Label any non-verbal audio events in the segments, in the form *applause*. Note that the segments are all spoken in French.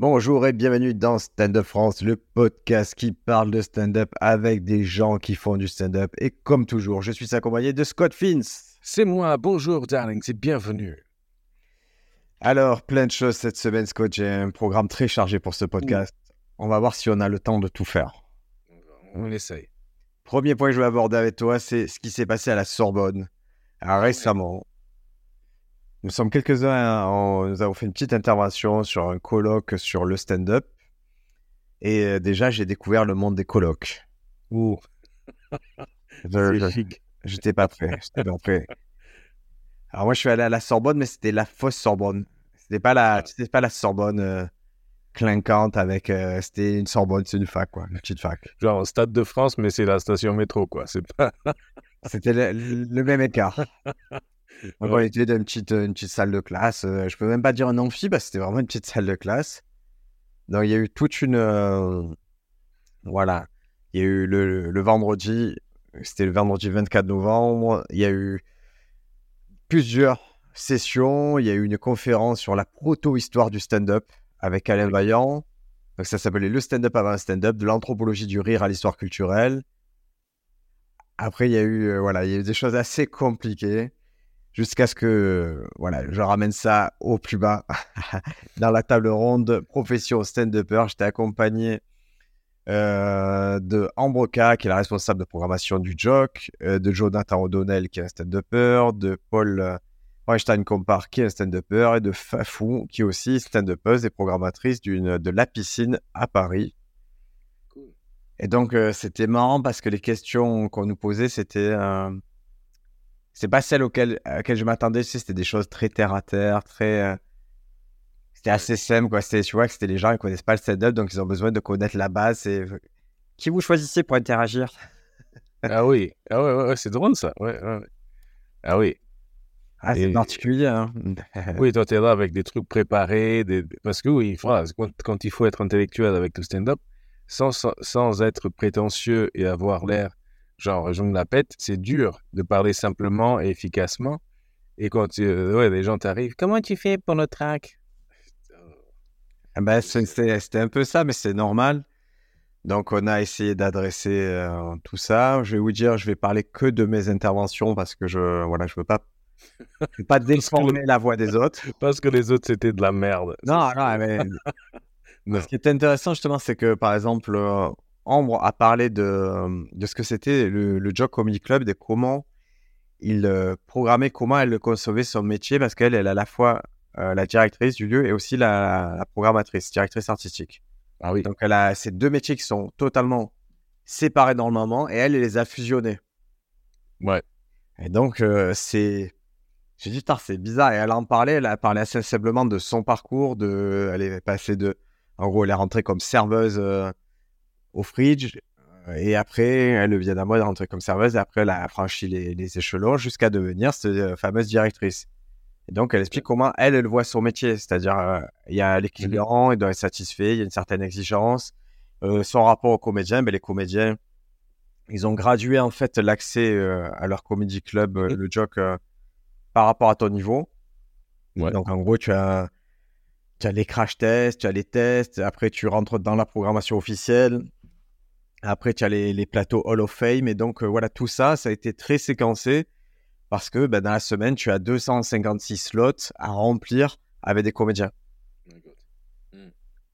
Bonjour et bienvenue dans Stand Up France, le podcast qui parle de stand-up avec des gens qui font du stand-up. Et comme toujours, je suis accompagné de Scott Fins. C'est moi, bonjour darling, c'est bienvenue. Alors, plein de choses cette semaine, Scott. J'ai un programme très chargé pour ce podcast. On va voir si on a le temps de tout faire. On essaye. Premier point que je vais aborder avec toi, c'est ce qui s'est passé à la Sorbonne. Alors, récemment, nous sommes quelques-uns, nous avons fait une petite intervention sur un colloque sur le stand-up. Et euh, déjà, j'ai découvert le monde des colloques. Ouh. *laughs* J'étais pas prêt. J'étais pas prêt. Alors moi, je suis allé à la Sorbonne, mais c'était la fausse Sorbonne. C'était pas la, c'était pas la Sorbonne euh, clinquante avec. euh, c'était une Sorbonne, c'est une fac quoi, une petite fac. Genre Stade de France, mais c'est la station métro, quoi. C'est pas... C'était le, le même écart. *laughs* Donc on était dans une petite, une petite salle de classe. euh, je peux même pas dire un amphi, parce que c'était vraiment une petite salle de classe. Donc il y a eu toute une, euh, voilà, il y a eu le, le vendredi, c'était le vendredi 24 novembre. Il y a eu plusieurs sessions. Il y a eu une conférence sur la proto-histoire du stand-up avec Alain Vaillant. Donc ça s'appelait le stand-up avant le stand-up, de l'anthropologie du rire à l'histoire culturelle. Après, il y a eu, euh, voilà, il y a eu des choses assez compliquées jusqu'à ce que, euh, voilà, je ramène ça au plus bas *laughs* dans la table ronde profession stand-upper. J'étais accompagné euh, de Ambroca, qui est la responsable de programmation du Joke, euh, de Jonathan O'Donnell, qui est un stand-upper, de Paul euh, Weinstein Compar, qui est un stand-upper, et de Fafou, qui est aussi stand-uppeuse et programmatrice d'une, de La Piscine à Paris. Cool. Et donc, euh, c'était marrant parce que les questions qu'on nous posait, c'était. C'est pas celles auxquelles, auxquelles je m'attendais. Tu sais, c'était des choses très terre à terre, très. euh, c'était assez simple, quoi. C'était, tu vois, que c'était les gens qui connaissent pas le stand-up, donc ils ont besoin de connaître la base. Qui vous choisissez pour interagir? *laughs* Ah oui, ah ouais, ouais, ouais, c'est drôle ça. Ouais, ouais, ouais. Ah oui, Ah, c'est Et- particulier, hein. *laughs* oui, toi, t'es là avec des trucs préparés, des... parce que oui, voilà, c'est quand, quand il faut être intellectuel avec le stand-up, sans, sans, sans être prétentieux et avoir l'air genre je me la pète, c'est dur de parler simplement et efficacement. Et quand euh, ouais, les gens t'arrivent, comment tu fais pour le track? Ah ben, c'était un peu ça, mais c'est normal. Donc, on a essayé d'adresser euh, tout ça. Je vais vous dire, je vais parler que de mes interventions parce que je, voilà, je veux pas, je veux pas *laughs* déformer la voix des autres. Parce que les autres, c'était de la merde. Non, non, mais *laughs* Non. ce qui est intéressant justement, c'est que par exemple, euh, Ambre a parlé de, de ce que c'était le, le Comedy Club, de comment il euh, programmait, comment elle concevait son métier, parce qu'elle, elle est à la fois euh, la directrice du lieu et aussi la, la programmatrice, directrice artistique. Ah oui. Donc elle a ces deux métiers qui sont totalement séparés dans le moment et elle, elle les a fusionnés. Ouais. Et donc, euh, c'est. J'ai dit, c'est bizarre. Et elle en parlait, elle a parlé assez simplement de son parcours. De... Elle est passée de. En gros, elle est rentrée comme serveuse au fridge. euh, Et après, elle vient d'un mode rentrée comme serveuse. Et après, elle a franchi les, les échelons jusqu'à devenir cette euh, fameuse directrice. Et donc, elle explique comment elle, elle voit son métier. C'est-à-dire, euh, il y a les clients, ils doivent être satisfaits, il y a une certaine exigence. Euh, son rapport aux comédiens, ben, les comédiens, ils ont gradué en fait l'accès euh, à leur comédie club, Mhm. le joke, par rapport à ton niveau. Ouais. Donc en gros, tu as, tu as les crash tests, tu as les tests, après tu rentres dans la programmation officielle, après tu as les, les plateaux Hall of Fame, et donc euh, voilà, tout ça, ça a été très séquencé parce que ben, dans la semaine, tu as 256 slots à remplir avec des comédiens.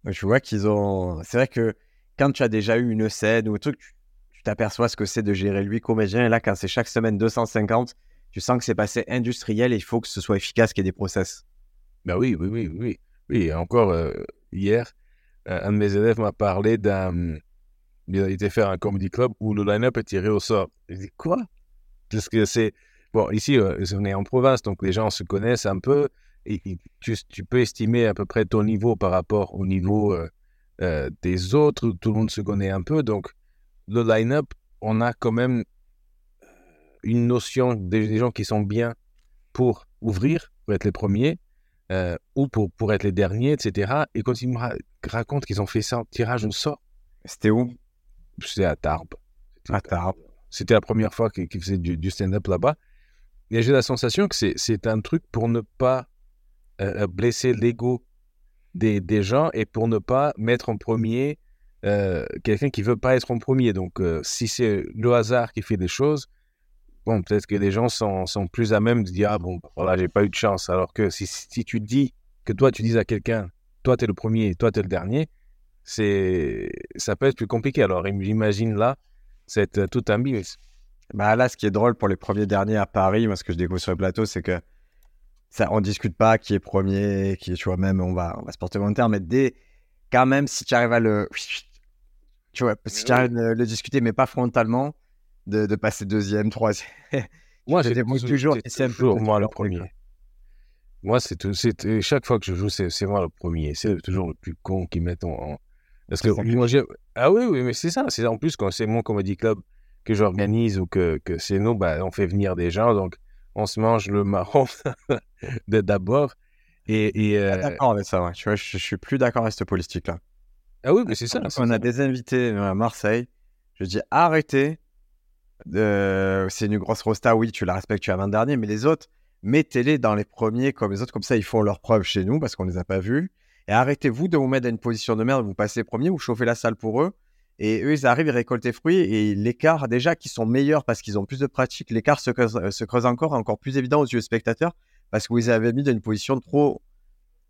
Donc, tu vois qu'ils ont. C'est vrai que quand tu as déjà eu une scène ou un truc, tu t'aperçois ce que c'est de gérer lui comédien. Et là, quand c'est chaque semaine 250, tu sens que c'est passé industriel et il faut que ce soit efficace, qu'il y ait des process. Ben oui, oui, oui, oui. Oui, encore euh, hier, un de mes élèves m'a parlé d'un. Il a été faire un comedy club où le line-up est tiré au sort. Je dis quoi? Parce que c'est. Bon, ici, euh, on est en province, donc les gens se connaissent un peu. Et, tu, peux estimer à peu près ton niveau par rapport au niveau euh, euh, des autres. Tout le monde se connaît un peu. Donc, le line-up, on a quand même une notion des, gens qui sont bien pour ouvrir, pour être les premiers, ou pour, pour être les derniers, etc. Et quand ils me ra- racontent qu'ils ont fait ça en tirage au sort, C'était où? C'était à Tarbes. C'était À Tarbes. C'était la première fois qu'ils qu'ils faisaient du, du stand-up là-bas. Et j'ai la sensation que c'est- c'est un truc pour ne pas euh, blesser l'ego des, des gens et pour ne pas mettre en premier euh, quelqu'un qui veut pas être en premier. Donc, euh, si c'est le hasard qui fait des choses, bon, peut-être que les gens sont, sont, plus à même de dire Ah bon, voilà, j'ai pas eu de chance. Alors que si, si tu dis que toi, tu dis à quelqu'un Toi, tu es le premier, toi, tu es le dernier, c'est ça peut être plus compliqué. Alors, j'imagine là, c'est tout un bus. Bah là, ce qui est drôle pour les premiers derniers à Paris, moi, ce que je découvre sur le plateau, c'est que ça, on discute pas qui est premier, qui est, tu vois, même, on va, on va se porter volontaire, mais dès, quand même, si tu arrives à le, tu vois, si tu arrives à le discuter, mais pas frontalement, de, de passer deuxième, *laughs* troisième. Moi, j'ai toujours, toujours moi le premier. Moi, c'est chaque fois que je joue, c'est moi le premier. C'est toujours le plus con qui met en. Parce que moi, ah oui, oui, mais c'est ça. C'est en plus quand c'est mon comedy club que j'organise ou que, que c'est nous, bah, on fait venir des gens, donc on se mange le marron *laughs* d'abord. Et, et euh... D'accord avec ça, ouais. Tu vois, je, je suis plus d'accord avec cette politique-là. Ah oui, mais c'est ça. On a des invités à Marseille. Je dis arrêtez. Euh, c'est une grosse rosta, oui, tu la respectes, tu es avant-dernier, mais les autres, mettez-les dans les premiers comme les autres, comme ça ils font leurs preuves chez nous parce qu'on les a pas vus. Et arrêtez-vous de vous mettre dans une position de merde, vous passez premier, vous chauffez la salle pour eux. Et eux, ils arrivent, ils récoltent les fruits et l'écart, déjà, qui sont meilleurs parce qu'ils ont plus de pratique, l'écart se creuse, se creuse encore, encore plus évident aux yeux des spectateurs parce que vous les avez mis dans une position trop,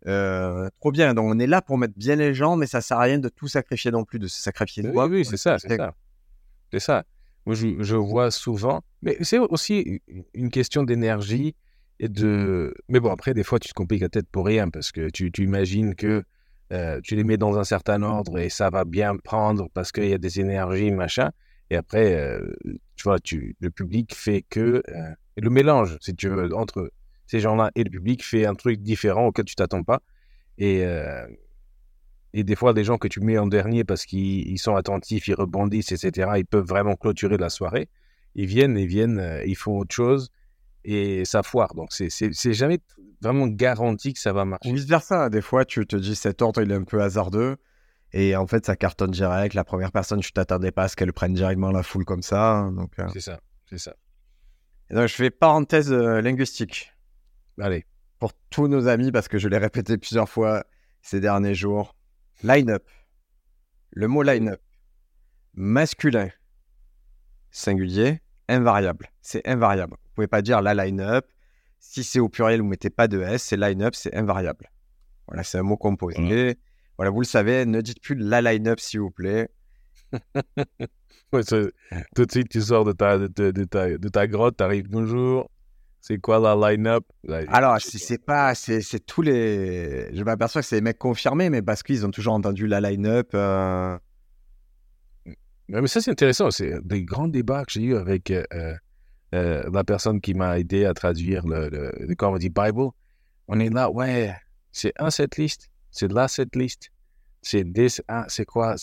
euh, trop bien. Donc on est là pour mettre bien les gens, mais ça sert à rien de tout sacrifier non plus, de se sacrifier. Oui, oui, c'est ça, c'est ça. C'est ça. Moi, je, je, vois souvent, mais c'est aussi une question d'énergie et de. Mais bon, après, des fois, tu te compliques la tête pour rien parce que tu, tu imagines que euh, tu les mets dans un certain ordre et ça va bien prendre parce qu'il y a des énergies, machin. Et après, euh, tu vois, tu, le public fait que. Euh, le mélange, si tu veux, entre ces gens-là et le public fait un truc différent auquel tu t'attends pas. Et, et des fois, des gens que tu mets en dernier parce qu'ils sont attentifs, ils rebondissent, etc., ils peuvent vraiment clôturer la soirée. Ils viennent, ils viennent, ils font autre chose et ça foire. Donc, c'est jamais vraiment garanti que ça va marcher. Vice versa, des fois, tu te dis cet ordre, il est un peu hasardeux. Et en fait, ça cartonne direct. La première personne, tu t'attendais pas à ce qu'elle prenne directement la foule comme ça. Donc, euh. C'est ça, c'est ça. Et donc, je fais parenthèse linguistique. Allez. Pour tous nos amis, parce que je l'ai répété plusieurs fois ces derniers jours. Line-up. Le mot line-up. Masculin. Singulier. Invariable. C'est invariable. Pouvez pas dire la line-up. Si c'est au pluriel, vous mettez pas de S. C'est line-up, c'est invariable. Voilà, c'est un mot composé. Voilà. vous le savez, ne dites plus la line-up, s'il vous plaît. *laughs* tout de suite, tu sors de ta, de, de, ta, de ta grotte, tu arrives bonjour, c'est quoi la line-up? Alors, c'est pas, c'est tous les. Je m'aperçois que c'est les mecs confirmés, mais parce qu'ils ont toujours entendu la line-up. Euh. Mais ça, c'est intéressant. C'est des grands débats que j'ai eu avec euh, euh, la personne qui m'a aidé à traduire le, le, Comedy Bible. On est là, ouais, c'est un set list, c'est la set list, c'est des, c'est quoi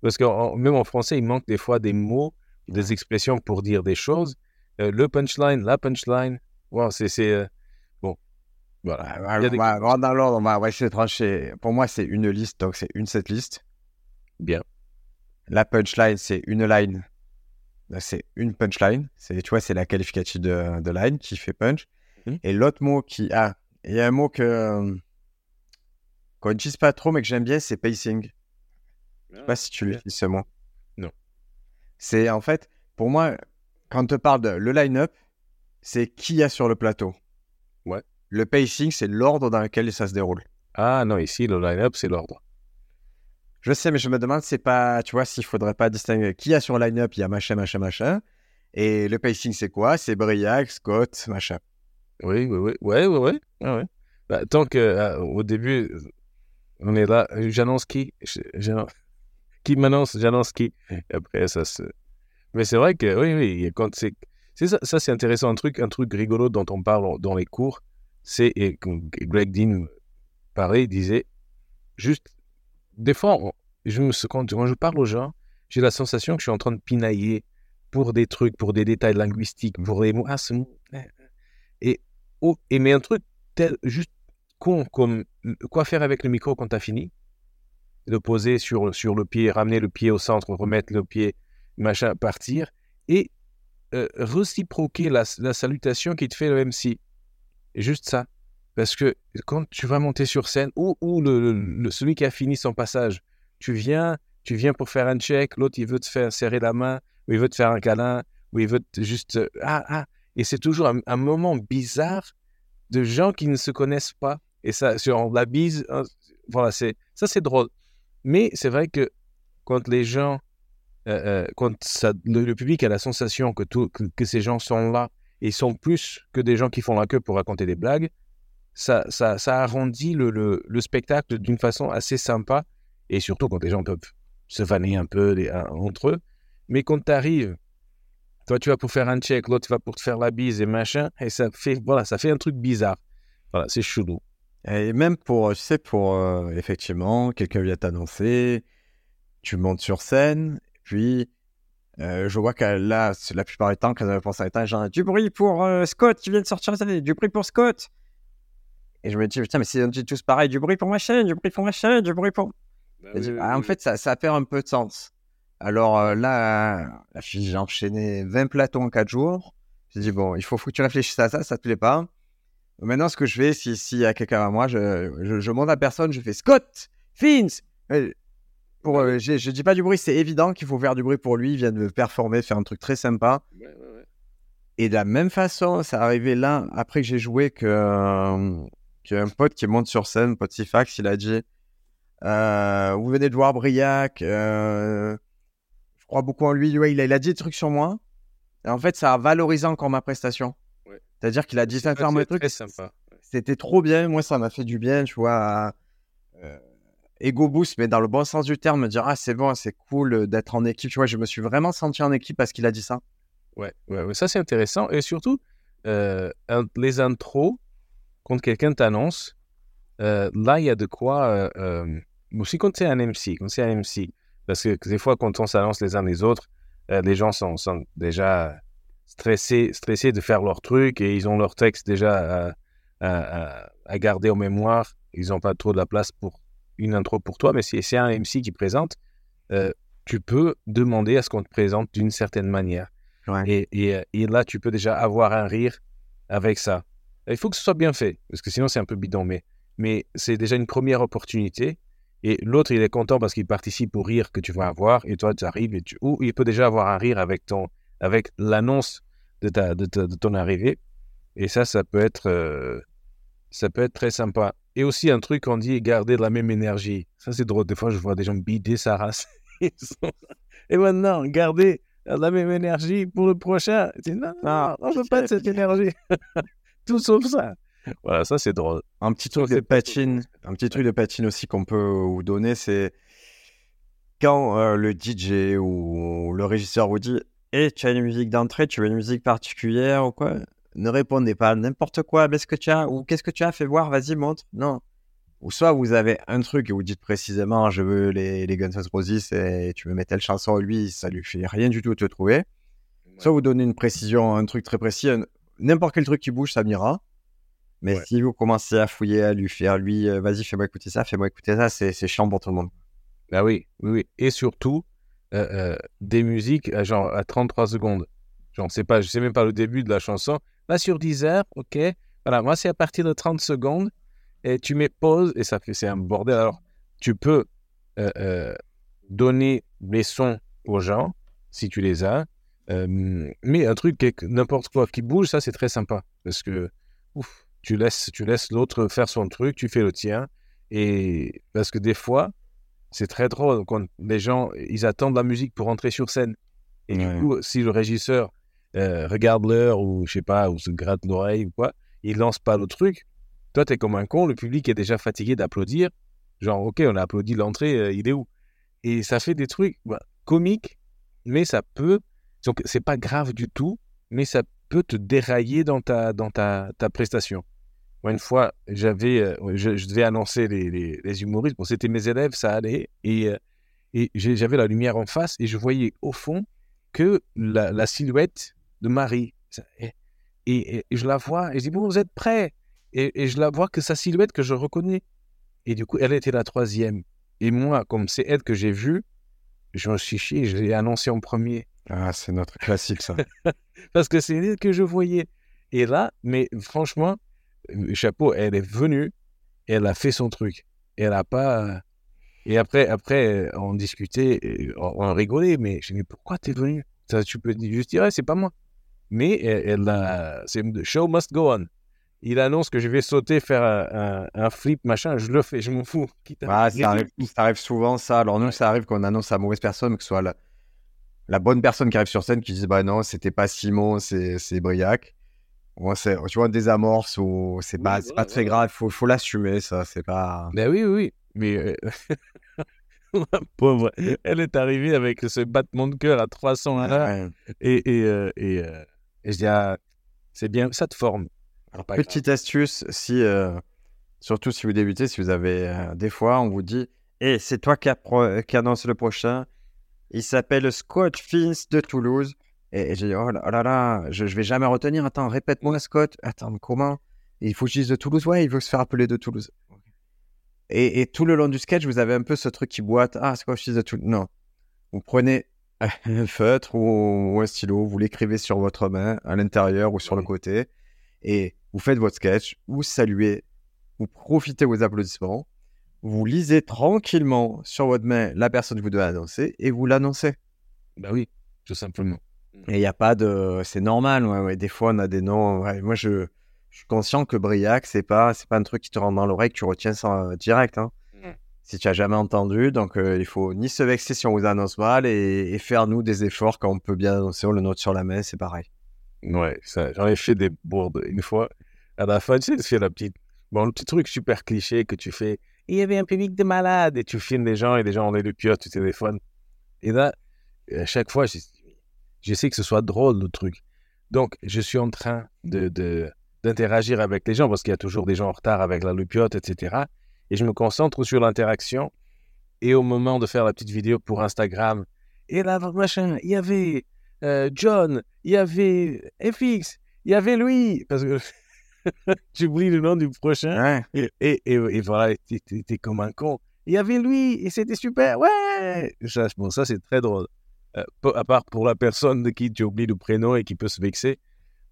Parce que même en français, il manque des fois des mots, des expressions pour dire des choses. Euh, le punchline, la punchline. Wow, c'est. Euh, bon. Voilà. on, va, dans l'ordre, on va, essayer de trancher. Pour moi, c'est une liste, donc c'est une set list. Bien. La punchline, c'est une line. C'est une punchline. C'est, tu vois, c'est la qualificative de, de, line qui fait punch. Mmh. Et l'autre mot qui. Ah, il y a un mot que. Euh, qu'on n'utilise pas trop, mais que j'aime bien, c'est pacing. Je sais pas si tu l'utilises ce mot. Non. C'est en fait, pour moi, quand on te parle de le line-up, c'est qui y a sur le plateau. Ouais. Le pacing, c'est l'ordre dans lequel ça se déroule. Ah non, ici, le line-up, c'est l'ordre. Je sais, mais je me demande, c'est pas, tu vois, s'il faudrait pas distinguer qui a sur line-up, il y a machin, machin, machin. Et le pacing, c'est quoi? C'est Briac, Scott, machin. Oui, oui, oui. Ouais, ouais, ouais. Ah. Bah, tant que euh, au début, on est là, j'annonce qui? Qui m'annonce? J'annonce qui? Après, ça se. Mais c'est vrai que oui, oui, quand c'est, ça, ça c'est intéressant. Un truc, un truc rigolo dont on parle dans les cours, c'est, et Greg Dean parlait, disait, juste, des fois, je me, quand, quand je parle aux gens, j'ai la sensation que je suis en train de pinailler pour des trucs, pour des détails linguistiques, pour des mots. Ah. Eh, eh. Et, oh, et mais un truc tel, juste con, comme quoi faire avec le micro quand tu as fini, de poser sur, sur le pied, ramener le pied au centre, remettre le pied machin, partir, et euh, réciproquer la, salutation qui te fait le MC. Juste ça. Parce que quand tu vas monter sur scène, ou, ou le, celui qui a fini son passage, tu viens, tu viens pour faire un check, l'autre il veut te faire serrer la main, ou il veut te faire un câlin, ou il veut te juste... euh, Ah, ah. Et c'est toujours un, moment bizarre de gens qui ne se connaissent pas. Et ça, sur la bise, hein, voilà, c'est ça c'est drôle. Mais c'est vrai que quand les gens, euh, euh, quand le, public a la sensation que, que, ces gens sont là, ils sont plus que des gens qui font la queue pour raconter des blagues, ça, ça, ça arrondit le, le, le spectacle d'une façon assez sympa, et surtout quand les gens peuvent se vanner un peu entre eux. Mais quand tu arrives, toi tu vas pour faire un check, l'autre va pour te faire la bise et machin, et ça fait, voilà, ça fait un truc bizarre. Voilà, c'est chelou. Et même pour, tu sais, pour euh, effectivement, quelqu'un vient t'annoncer, tu montes sur scène, puis euh, je vois que là, la plupart du temps, quand elle pense à l'état, genre du bruit pour euh, Scott qui vient de sortir du bruit pour Scott. Et je me dis, putain, mais c'est on dit tous pareil, du bruit pour ma chaîne, du bruit pour ma chaîne, du bruit pour. Et je- ah, en fait, ça, ça perd un peu de sens. Alors euh, là, fille, j'ai enchaîné 20 plateaux en 4 jours. J'ai dit, bon, il faut, faut que tu réfléchisses à ça, ça te plaît pas. Maintenant, ce que je fais, si- s'il y a quelqu'un à moi, je, je, je monte à personne, je fais Scott, Fins. Euh, Pour, euh, j'ai- je dis pas du bruit, c'est évident qu'il faut faire du bruit pour lui. Il vient de performer, faire un truc très sympa. Et de la même façon, ça arrivé là, après que j'ai joué, que, euh, a un pote qui monte sur scène, pote Sifax, il a dit euh, Vous venez de voir Briac, euh, je crois beaucoup en lui. Ouais, il, a, il a dit des trucs sur moi. Et en fait, ça a valorisé encore ma prestation. Ouais. C'est-à-dire qu'il a dit sincèrement des trucs. sympa. C'était trop bien. Moi, ça m'a fait du bien, tu vois. euh, ego boost, mais dans le bon sens du terme, me dire Ah, c'est bon, c'est cool d'être en équipe. Tu vois, je me suis vraiment senti en équipe parce qu'il a dit ça. Ouais, ouais, ouais, ça c'est intéressant. Et surtout, euh, les intros, quand quelqu'un t'annonce, euh, là il y a de quoi. Euh, euh, aussi quand c'est un MC, quand c'est un MC, parce que des fois quand on s'annonce les uns les autres, euh, les gens sont, sont déjà stressés, stressés de faire leur truc et ils ont leur texte déjà à, à- à- à garder en mémoire. Ils n'ont pas trop de la place pour une intro pour toi, mais si c'est un MC qui présente, euh, tu peux demander à ce qu'on te présente d'une certaine manière. Ouais. Et, et, et là, tu peux déjà avoir un rire avec ça. Il faut que ce soit bien fait, parce que sinon, c'est un peu bidon. Mais, mais c'est déjà une première opportunité. Et l'autre, il est content parce qu'il participe au rire que tu vas avoir. Et toi, tu arrives et tu... Ou il peut déjà avoir un rire avec, ton, avec l'annonce de, ta, de, ta- de ton arrivée. Et ça, ça peut être, euh, ça peut être très sympa. Et aussi, un truc, on dit garder de la même énergie. Ça, c'est drôle. Des fois, je vois des gens bider sa race. *laughs* Sont- Et maintenant, garder la même énergie pour le prochain. Non, non, Ah, non, je veux pas de cette énergie. *laughs* Tout sauf ça. Voilà, ça, c'est drôle. Un petit truc de patine, un petit truc de patine aussi qu'on peut vous donner, c'est quand euh, le DJ ou le régisseur vous dit Eh, tu as une musique d'entrée, tu veux une musique particulière ou quoi? Ne répondez pas n'importe quoi, mais ce que tu as ou qu'est-ce que tu as, fais voir, vas-y, montre. Non. Ou soit vous avez un truc et vous dites précisément Je veux les, les Guns N' Roses et tu veux mettre telle chanson, lui, ça lui fait rien du tout de te trouver. Soit vous donnez une précision, un truc très précis, un- n'importe quel truc qui bouge, ça m'ira. Mais Ouais. si vous commencez à fouiller, à lui faire, lui, euh, vas-y, fais-moi écouter ça, fais-moi écouter ça, c'est c'est chiant pour tout le monde. Ah oui, oui, oui. Et surtout, euh, euh, des musiques à genre à 33 secondes. Genre, c'est pas, je sais même pas le début de la chanson. Là, sur 10 heures, ok. Voilà, moi, c'est à partir de 30 secondes. Et tu mets pause et ça fait, c'est un bordel. Alors, tu peux donner les sons aux gens, si tu les as. Euh, mais un truc, n'importe quoi qui bouge, ça, c'est très sympa. Parce que, ouf, tu laisses, tu laisses l'autre faire son truc, tu fais le tien. Et parce que des fois, c'est très drôle quand les gens, ils attendent la musique pour entrer sur scène. Et Ouais. du coup, si le régisseur euh, regarde l'heure ou je sais pas, ou se gratte l'oreille ou quoi, il lance pas le truc. Toi, t'es comme un con, le public est déjà fatigué d'applaudir. Genre, ok, on a applaudi l'entrée, euh, il est où? Et ça fait des trucs bah, comiques, mais ça peut. Donc, c'est pas grave du tout, mais ça peut te dérailler dans ta, dans ta, ta prestation. Moi, une fois, j'avais, euh, je, devais annoncer les, les, humoristes. Bon, c'était mes élèves, ça allait. Et, euh, et j'avais la lumière en face et je voyais au fond que la, silhouette de Marie. Et, et- et je la vois et je dis, bon, vous êtes prêts? Et, et je la vois que sa silhouette que je reconnais. Et du coup, elle était la troisième. Et moi, comme c'est elle que j'ai vue, je me suis chié, je l'ai annoncé en premier. Ah, c'est notre classique, ça. *laughs* Parce que c'est elle que je voyais. Et là, mais franchement, chapeau, elle est venue, elle a fait son truc. Elle a pas. Et après, après, on discutait, on, rigolait, mais je dis, mais pourquoi t'es venu? Ça, Tu peux juste dire, c'est pas moi. Mais elle, elle a. C'est show must go on. Il annonce que je vais sauter, faire un, un- un flip, machin, je le fais, je m'en fous. *laughs* Quitte à- Ah, ça, arrive, ça arrive souvent, ça. Alors, nous, ça arrive qu'on annonce la mauvaise personne, que ce soit la, la bonne personne qui arrive sur scène qui dit Bah non, c'était pas Simon, c'est c'est Briac. Bon, c'est- tu vois, des amorces ou c'est Oui, pas, pas très grave, il faut, faut l'assumer, ça. C'est pas. Ben oui, oui, oui. Mais euh, la *laughs* pauvre, elle est arrivée avec ce battement de cœur à 300 à l'heure. Ouais. Et, et, euh, et, euh, et je dis, ah, c'est bien, ça te forme. Alors, pas Petite astuce, si, euh, surtout si vous débutez, si vous avez euh, des fois, on vous dit Et c'est toi qui, appro- qui annonce le prochain. Il s'appelle Scott Fins de Toulouse. Et, et j'ai dit Oh là oh là, là, je, je vais jamais retenir. Attends, répète-moi, Scott. Attends, comment? Il faut que je dise de Toulouse. Ouais, il veut se faire appeler de Toulouse. Et, et tout le long du sketch, vous avez un peu ce truc qui boite Ah, Scott Fins de Toulouse. Non. Vous prenez *laughs* un feutre ou, ou un stylo, vous l'écrivez sur votre main, à l'intérieur ou sur le côté, et vous faites votre sketch, vous saluez, vous profitez vos applaudissements, vous lisez tranquillement sur votre main la personne que vous devez annoncer et vous l'annoncez. Ben oui, tout simplement. Et il n'y a pas de. C'est normal, ouais, ouais. Des fois, on a des noms. ouais. Moi, je, je suis conscient que Briac, c'est pas, c'est pas un truc qui te rentre dans l'oreille que tu retiens ça euh, direct. Hein. Mm. Si tu as jamais entendu, donc euh, il faut ni se vexer si on vous annonce mal et, et faire nous des efforts quand on peut bien annoncer, on le note sur la main, c'est pareil. Ouais, ça, j'en ai fait des bourdes une fois. À la fin, tu sais, tu fais la petite, bon, le petit truc super cliché que tu fais. Il y avait un public de malades et tu filmes des gens et les gens ont les piottes, tu téléphones. Et là, à chaque fois, j'essaie que ce soit drôle le truc. Donc, je suis en train de- d'interagir avec les gens parce qu'il y a toujours des gens en retard avec la lupiote, etc. Et je me concentre sur l'interaction. Et au moment de faire la petite vidéo pour Instagram, et là, machin, il y avait euh, John, il y avait FX, il y avait lui, parce que *laughs* j'oublie le nom du prochain. Ouais. Et, et, et, voilà, t'es- comme un con. Il y avait lui, et c'était super, ouais ça, Bon, ça, c'est très drôle. Euh, à part pour la personne de qui tu oublies le prénom et qui peut se vexer.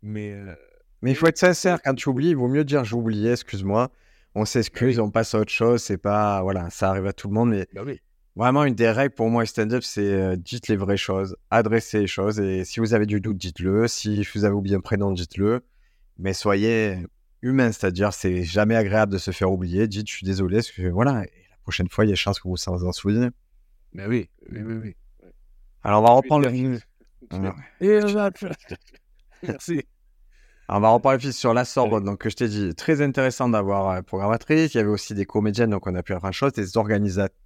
Mais euh, Mais il faut être sincère, quand tu oublies, il vaut mieux dire oublié, excuse-moi. On s'excuse, Oui. on passe à autre chose, c'est pas. Voilà, ça arrive à tout le monde, mais oui. Vraiment, une des règles pour moi, stand-up, c'est euh, dites les vraies choses, adressez les choses. Et si vous avez du doute, dites-le. Si vous avez oublié un prénom, dites-le. Mais soyez humain, c'est-à-dire, c'est jamais agréable de se faire oublier. Dites, je suis désolé, parce que voilà, et la prochaine fois, il y a chance que vous vous en souvenez. Mais oui, oui, oui, oui. Alors, on va reprendre le. *laughs* *laughs* Alors, on va- Merci. on va reprendre le fil sur la Sorbonne. Donc, que je t'ai dit, très intéressant d'avoir euh, programmatrice. Il y avait aussi des comédiennes, donc on a pu faire grand chose, des organisateurs.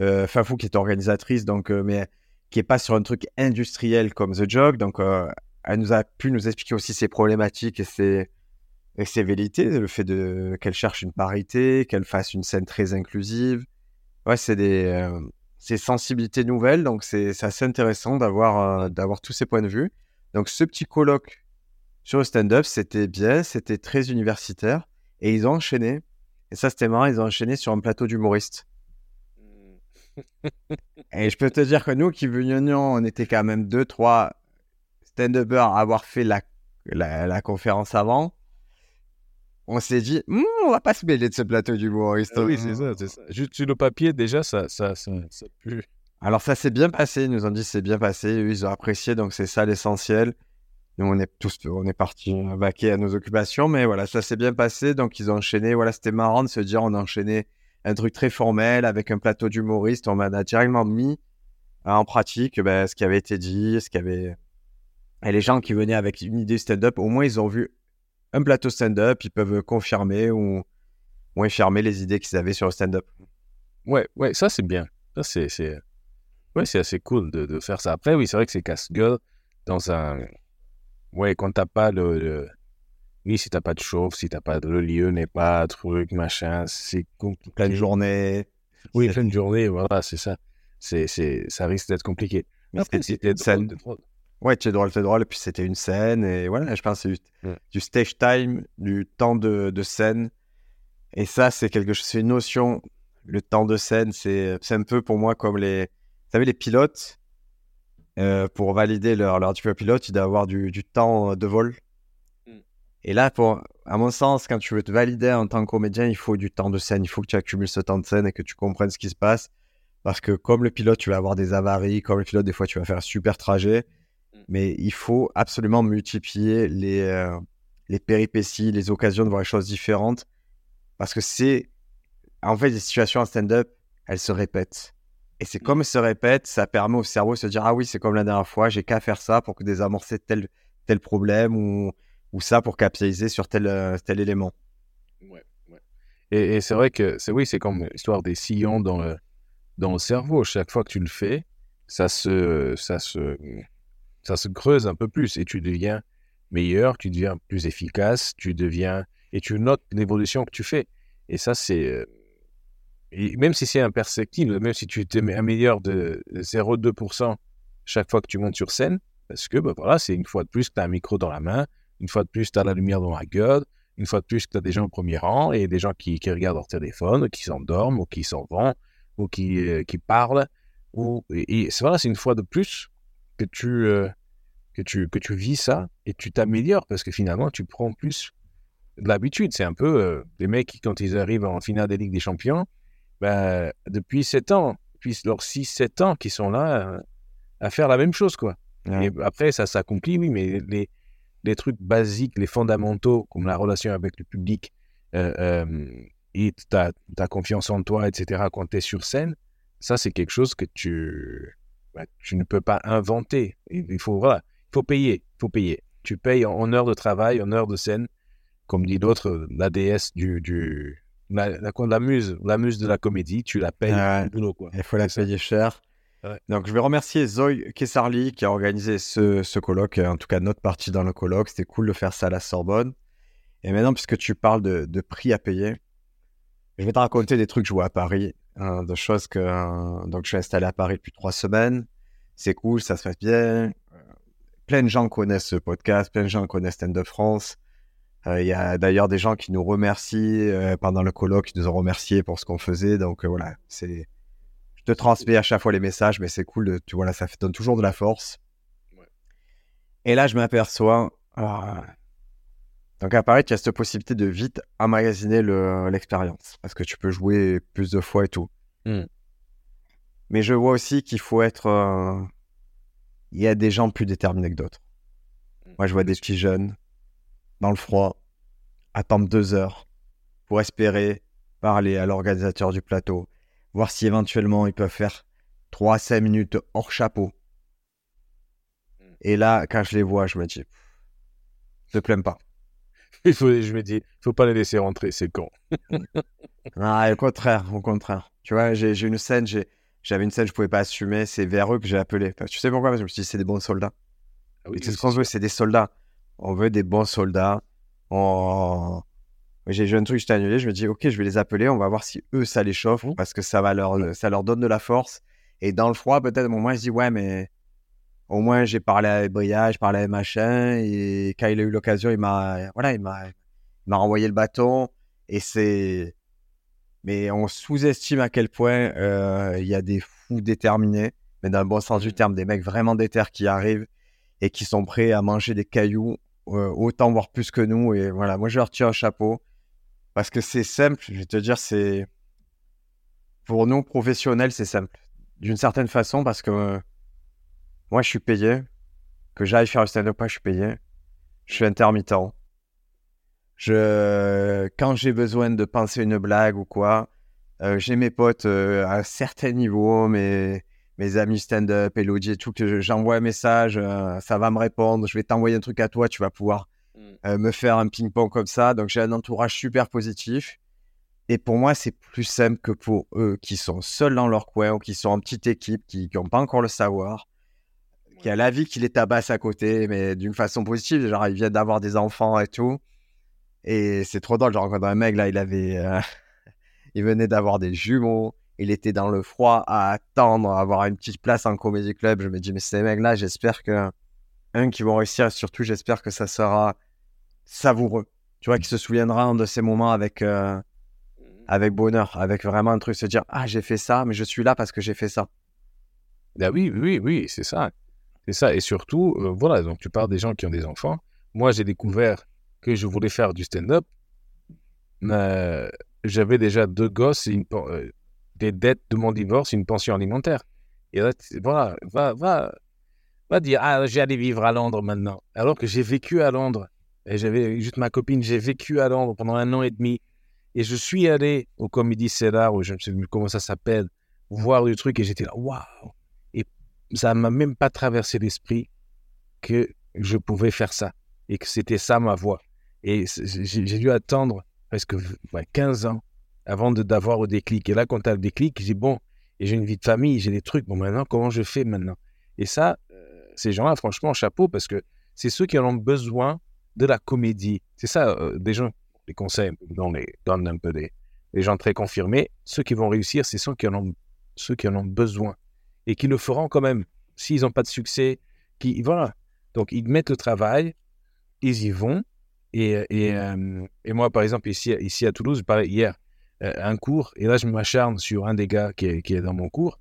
Euh, Fafou qui est organisatrice, donc, euh, mais qui est pas sur un truc industriel comme The Jog. Donc, euh, elle nous a pu nous expliquer aussi ses problématiques et ses, et ses velléités, le fait de qu'elle cherche une parité, qu'elle fasse une scène très inclusive. Ouais, c'est des euh, sensibilités nouvelles, donc c'est c'est assez intéressant d'avoir euh, d'avoir tous ces points de vue. Donc, ce petit colloque sur le stand-up, c'était bien, c'était très universitaire, et ils ont enchaîné. Et ça, c'était marrant, ils ont enchaîné sur un plateau d'humoristes. Et je peux te dire que nous qui venions, on était quand même deux, trois stand-uppers à avoir fait la, la, la conférence avant. On s'est dit, Hum, on va pas se mêler de ce plateau d'humoristes. Ah oui, c'est ça, c'est ça. Juste sur le papier, déjà, ça, ça, ça, ça pue. Alors ça s'est bien passé, ils nous ont dit c'est bien passé, eux ils ont apprécié, donc c'est ça l'essentiel. Nous on est tous, on est partis vaquer à nos occupations, mais voilà, ça s'est bien passé, donc ils ont enchaîné, voilà, c'était marrant de se dire on a enchaîné un truc très formel avec un plateau d'humoristes, on a directement mis en pratique ben, ce qui avait été dit, ce qui avait... Et les gens qui venaient avec une idée stand-up, au moins ils ont vu un plateau stand-up, ils peuvent confirmer ou, ou infirmer les idées qu'ils avaient sur le stand-up. Ouais, ouais, ça c'est bien. Ça c'est, c'est, ouais, c'est assez cool de, de faire ça. Après, oui, c'est vrai que c'est casse-gueule dans un, ouais, quand t'as pas le, le- oui, si t'as pas de chauffe, si t'as pas de le lieu n'est pas truc machin, c'est compliqué. Pleine journée. Oui, C'est- pleine journée, voilà, c'est ça. C'est, c'est, ça risque d'être compliqué. Mais Après, drôle. Ouais, c'est drôle, c'est drôle. Et puis c'était une scène. Et voilà, je pense que c'est du, stage time, du temps de, de scène. Et ça, c'est quelque chose, c'est une notion. Le temps de scène, c'est c'est un peu pour moi comme les. Vous savez, les pilotes, euh, pour valider leur, leur diplôme pilote, ils doivent avoir du, du temps de vol. Mm. Et là, pour, à mon sens, quand tu veux te valider en tant que comédien, il faut du temps de scène. Il faut que tu accumules ce temps de scène et que tu comprennes ce qui se passe. Parce que comme le pilote, tu vas avoir des avaries. Comme le pilote, des fois, tu vas faire un super trajet. Mm. Mais il faut absolument multiplier les, euh, les péripéties, les occasions de voir les choses différentes. Parce que c'est... En fait, les situations en stand-up, elles se répètent. Et c'est Mm. comme elles se répètent, ça permet au cerveau de se dire Ah oui, c'est comme la dernière fois, j'ai qu'à faire ça pour que désamorcer tel, tel problème ou, ou ça pour capitaliser sur tel, euh, tel élément. Ouais, ouais. Et, et c'est vrai que c'est oui, c'est comme l'histoire des sillons dans le, dans le cerveau. Chaque fois que tu le fais, ça se, ça se, ça se creuse un peu plus et tu deviens meilleur, tu deviens plus efficace, tu deviens et tu notes l'évolution que tu fais. Et ça, c'est euh, même si c'est imperceptible, même si tu t'améliores de 0,2% chaque fois que tu montes sur scène, parce que bah, voilà, c'est une fois de plus que tu as un micro dans la main, une fois de plus tu as la lumière dans la gueule, une fois de plus que tu as des gens au premier rang et des gens qui, qui regardent leur téléphone, qui s'endorment ou qui s'en vont ou qui, euh, qui parlent. Ou, et, et c'est voilà, c'est une fois de plus que tu, euh, que, tu, que tu vis ça et tu t'améliores parce que finalement tu prends plus de l'habitude. C'est un peu euh, les mecs qui, quand ils arrivent en finale des Ligues des Champions, ben, depuis 7 ans, depuis leurs 6-7 ans qui sont là euh, à faire la même chose, quoi. Ouais. Et après, ça s'accomplit, oui, mais les, les trucs basiques, les fondamentaux, comme la relation avec le public euh, euh, et ta, ta confiance en toi, etc., quand tu es sur scène, ça, c'est quelque chose que tu, bah, tu ne peux pas inventer. Il il faut, voilà, il faut payer, il faut payer. Tu payes en, en heures de travail, en heures de scène, comme dit l'autre, la déesse du... du la, la, muse, la muse de la comédie, tu la payes boulot, quoi. Il faut la payer cher. Ouais. Donc, je vais remercier Zoe Kessarli qui a organisé ce, ce colloque, en tout cas notre partie dans le colloque. C'était cool de faire ça à la Sorbonne. Et maintenant, puisque tu parles de, de prix à payer, je vais te raconter des trucs que je vois à Paris, hein, de choses que. euh, donc, je suis installé à Paris depuis trois semaines. C'est cool, ça se passe bien. Plein de gens connaissent ce podcast, plein de gens connaissent Stand Up France. Euh, Il y a d'ailleurs des gens qui nous remercient euh, pendant le colloque, qui nous ont remerciés pour ce qu'on faisait. Donc euh, voilà, c'est. Je te transmets à chaque fois les messages, mais c'est cool. De, tu vois là, ça donne toujours de la force. Ouais. Et là, je m'aperçois. ah, donc à Paris, tu as cette possibilité de vite emmagasiner le- l'expérience, parce que tu peux jouer plus de fois et tout. Mm. Mais je vois aussi qu'il faut être. Il y a des gens plus déterminés que d'autres. Moi, je vois des petits jeunes dans le froid, attendre deux heures pour espérer parler à l'organisateur du plateau, voir si éventuellement ils peuvent faire 3 5 minutes hors chapeau. Et là, quand je les vois, je me dis, ne plains pas. *laughs* Il faut, je me dis, faut pas les laisser rentrer, c'est con. *laughs* Ah, au contraire, au contraire. Tu vois, j'ai une scène, j'ai- j'avais une scène, je pouvais pas assumer, c'est vers eux que j'ai appelé. Tu sais pourquoi? Parce que je me suis dit, c'est des bons soldats. Ah oui, c'est ce qu'on veut, c'est des soldats. On veut des bons soldats. On... J'ai j'ai un truc, j'étais annulé. Je me dis, ok, je vais les appeler. On va voir si eux, ça les chauffe Mhm. parce que ça va leur, ça leur donne de la force. Et dans le froid, peut-être, au moins, je dis, ouais, mais au moins, j'ai parlé avec Bria, j'ai parlé avec machin. Et quand il a eu l'occasion, il m'a, voilà, il m'a renvoyé le bâton. Et c'est, mais on sous-estime à quel point euh, il y a des fous déterminés, mais dans le bon sens du terme, des mecs vraiment déter qui arrivent et qui sont prêts à manger des cailloux euh, autant voire plus que nous. Et voilà, moi je leur tire un chapeau parce que c'est simple. Je vais te dire, c'est pour nous professionnels, c'est simple d'une certaine façon parce que euh, moi je suis payé, que j'aille faire le stand-up, pas, je suis payé. Je suis intermittent. Je, quand j'ai besoin de penser une blague ou quoi, euh, j'ai mes potes euh, à un certain niveau, mes, mes amis stand-up, Elodie et tout, que je- j'envoie un message, euh, ça va me répondre, je vais t'envoyer un truc à toi, tu vas pouvoir Mm. me faire un ping-pong comme ça. Donc j'ai un entourage super positif. Et pour moi, c'est plus simple que pour eux qui sont seuls dans leur coin ou qui sont en petite équipe, qui n'ont pas encore le savoir, qui a la vie qui les tabasse à côté, mais d'une façon positive. Genre, ils viennent d'avoir des enfants et tout. Et c'est trop drôle. J'ai rencontré un mec, là, il avait. euh, *laughs* il venait d'avoir des jumeaux. Il était dans le froid à attendre, à avoir une petite place en comédie club. Je me dis, mais ces mecs-là, j'espère que. Un, qui vont réussir, et surtout, j'espère que ça sera savoureux. Tu vois, qui se souviendra de ces moments avec, euh, avec bonheur, avec vraiment un truc, se dire, ah, j'ai fait ça, mais je suis là parce que j'ai fait ça. Ah oui, oui, oui, c'est ça. C'est ça. Et surtout, euh, voilà, donc tu parles des gens qui ont des enfants. Moi, j'ai découvert que je voulais faire du stand-up, euh, j'avais déjà deux gosses, une, euh, des dettes de mon divorce, une pension alimentaire. Et là, voilà, va, va, va dire, ah, j'allais vivre à Londres maintenant. Alors que j'ai vécu à Londres. Et j'avais juste ma copine, j'ai vécu à Londres pendant un an et demi. Et je suis allé au Comédie Cédar, ou je ne sais plus comment ça s'appelle, voir du truc et j'étais là, waouh! Et ça m'a même pas traversé l'esprit que je pouvais faire ça et que c'était ça ma voix. Et j'ai dû attendre presque 15 ans avant d'avoir le déclic. Et là, quand tu as le déclic, j'ai bon, et j'ai une vie de famille, j'ai des trucs, bon, maintenant, comment je fais maintenant? Et ça, euh, ces gens-là, franchement, chapeau, parce que c'est ceux qui en ont besoin de la comédie. C'est ça, euh, des gens, les conseils, on les donne un peu des, des gens très confirmés. Ceux qui vont réussir, c'est ceux qui en ont, ceux qui en ont besoin et qui le feront quand même. S'ils n'ont pas de succès, qui, voilà. Donc, ils mettent le travail, ils y vont. Et, et, euh, et moi, par exemple, ici, ici à Toulouse, parlais hier, euh, un cours, et là, je m'acharne sur un des gars qui est, qui est dans mon cours,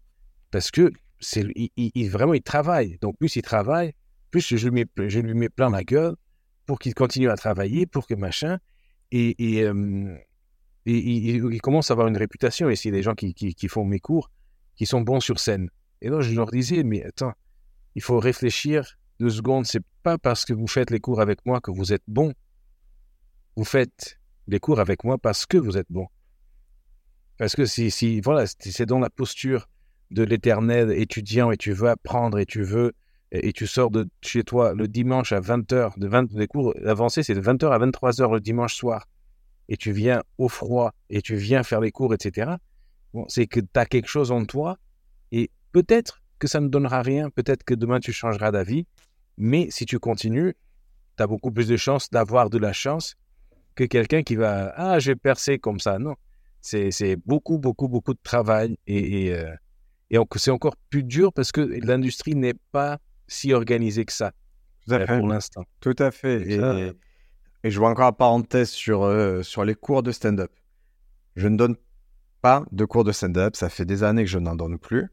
parce que c'est il, vraiment, il travaille. Donc, plus il travaille, plus je, lui mets, je lui mets plein la gueule pour qu'il continue à travailler, pour que machin. Et, et, euh, il, commence à avoir une réputation. C'est des gens qui, qui, qui, font mes cours, qui sont bons sur scène. Et là, je leur disais, mais attends, il faut réfléchir deux secondes. C'est pas parce que vous faites les cours avec moi que vous êtes bon. Vous faites les cours avec moi parce que vous êtes bon. Parce que si, si voilà, c'est dans la posture de l'éternel étudiant et tu veux apprendre et tu veux et, tu sors de chez toi le dimanche à 20h, de 20, les cours avancés, c'est de 20h à 23h le dimanche soir, et tu viens au froid et tu viens faire les cours, etc. Bon, c'est que tu as quelque chose en toi et peut-être que ça ne donnera rien, peut-être que demain tu changeras d'avis, mais si tu continues, tu as beaucoup plus de chances d'avoir de la chance que quelqu'un qui va Ah, j'ai percé comme ça. Non, c'est beaucoup, beaucoup, beaucoup de travail et, et, euh, c'est encore plus dur parce que l'industrie n'est pas si organisée que ça euh, pour l'instant. Tout à fait. Et, et, je vois encore la parenthèse sur, euh, sur les cours de stand-up. Je ne donne pas de cours de stand-up. Ça fait des années que je n'en donne plus.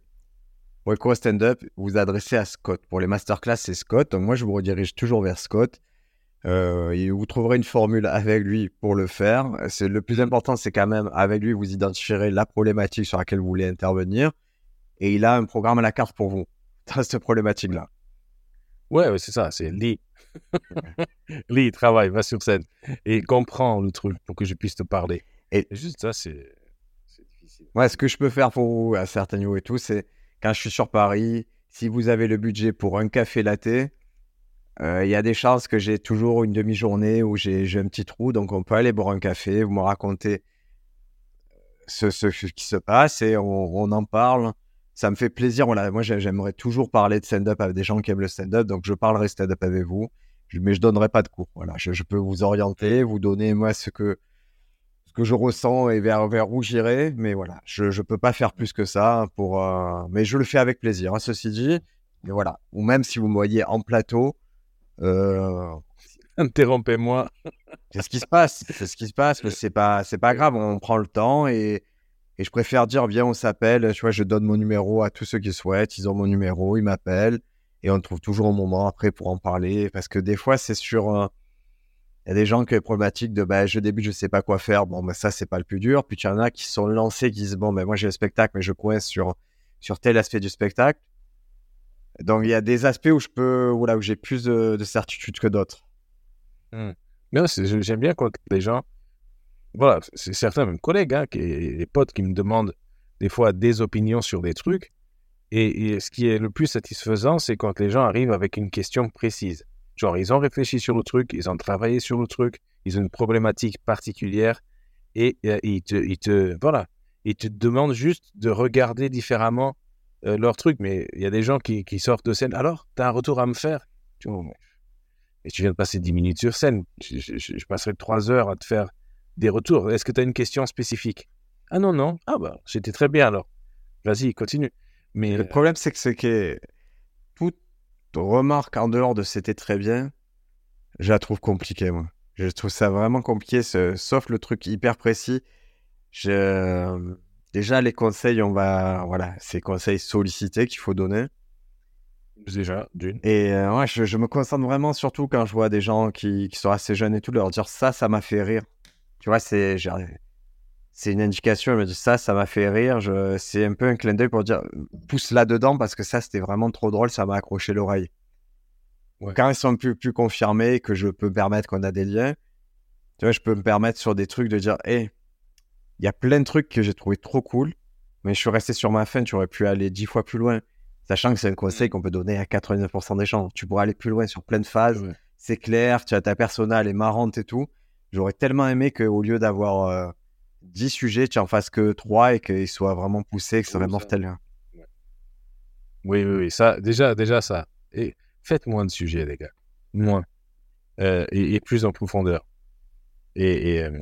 Pour les cours de stand-up, vous vous adressez à Scott. Pour les masterclass, c'est Scott. Donc moi, je vous redirige toujours vers Scott. Euh, vous trouverez une formule avec lui pour le faire. C'est le plus important, c'est quand même avec lui, vous identifierez la problématique sur laquelle vous voulez intervenir, et il a un programme à la carte pour vous *laughs* dans cette problématique-là. Ouais, c'est ça, c'est lit. lit, *laughs* travaille, va sur scène et comprends le truc pour que je puisse te parler. Et juste ça, c'est difficile. Ouais, ce que je peux faire pour vous à certains niveaux et tout, c'est quand je suis sur Paris, si vous avez le budget pour un café latte, euh, il y a des chances que j'ai toujours une demi-journée où j'ai un petit trou, donc on peut aller boire un café, vous me racontez ce, qui se passe et on, en parle. Ça me fait plaisir. Moi, j'aimerais toujours parler de stand-up avec des gens qui aiment le stand-up, donc je parlerai stand-up avec vous, mais je donnerai pas de cours. Voilà, je, peux vous orienter, vous donner moi ce que je ressens et vers où j'irai, mais voilà, je je peux pas faire plus que ça pour. Euh, mais je le fais avec plaisir. Hein, ceci dit, voilà, ou même si vous me voyez en plateau euh, Interrompez-moi. c'est ce qui se passe, c'est ce qui se passe, mais c'est pas, c'est pas grave. On prend le temps et, et je préfère dire viens, on s'appelle. Tu vois, je donne mon numéro à tous ceux qui souhaitent. Ils ont mon numéro, ils m'appellent et on trouve toujours un moment après pour en parler parce que des fois c'est sur il y a des gens qui ont des problématiques de bah, je débute, je sais pas quoi faire. Bon, bah, ça, c'est pas le plus dur. Puis il y en a qui sont lancés, qui disent bon, ben moi j'ai le spectacle, mais je coince sur, sur tel aspect du spectacle. Donc il y a des aspects où je peux, voilà, où j'ai plus de, certitude que d'autres. Hmm. j'aime bien quand les gens, voilà, c'est certains même collègues, hein, qui, les potes qui me demandent des fois des opinions sur des trucs. Et, ce qui est le plus satisfaisant, c'est quand les gens arrivent avec une question précise. Genre, ils ont réfléchi sur le truc, ils ont travaillé sur le truc, ils ont une problématique particulière et, et ils, te, ils te, voilà, ils te demandent juste de regarder différemment euh, leur truc, mais il y a des gens qui, sortent de scène. Alors, tu as un retour à me faire? Et tu viens de passer 10 minutes sur scène. Je, passerai 3 heures à te faire des retours. Est-ce que tu as une question spécifique? Ah non, non. Ah bah, j'étais très bien alors. Vas-y, continue. Mais le problème, c'est que c'est que toute remarque en dehors de c'était très bien, je la trouve compliquée, moi. Je trouve ça vraiment compliqué, sauf le truc hyper précis. Je Déjà, les conseils, on va, voilà, c'est conseils sollicités qu'il faut donner. Déjà, d'une. Et euh, ouais, je, je me concentre vraiment surtout quand je vois des gens qui, qui sont assez jeunes et tout, leur dire ça, ça m'a fait rire. Tu vois, c'est c'est une indication. Elle me dit ça, ça m'a fait rire. Je, c'est un peu un clin d'œil pour dire pousse là-dedans parce que ça, c'était vraiment trop drôle. Ça m'a accroché l'oreille. Ouais. Quand ils sont plus, plus confirmés, que je peux me permettre qu'on a des liens, tu vois, je peux me permettre sur des trucs de dire hé, il y a plein de trucs que j'ai trouvé trop cool, mais je suis resté sur ma fin. Tu aurais pu aller dix fois plus loin. Sachant que c'est un conseil qu'on peut donner à 99% des gens. Tu pourrais aller plus loin sur plein de phases Ouais. c'est clair, tu as ta persona, elle est marrante et tout. J'aurais tellement aimé qu'au lieu d'avoir euh, 10 sujets, tu en fasses que 3 et qu'ils soient vraiment poussés, que ce soit ça. mortel. hein. Oui, oui, oui. Ça, déjà, déjà ça. Et faites moins de sujets, les gars. Moins. Euh, et, et plus en profondeur. Et, et, euh,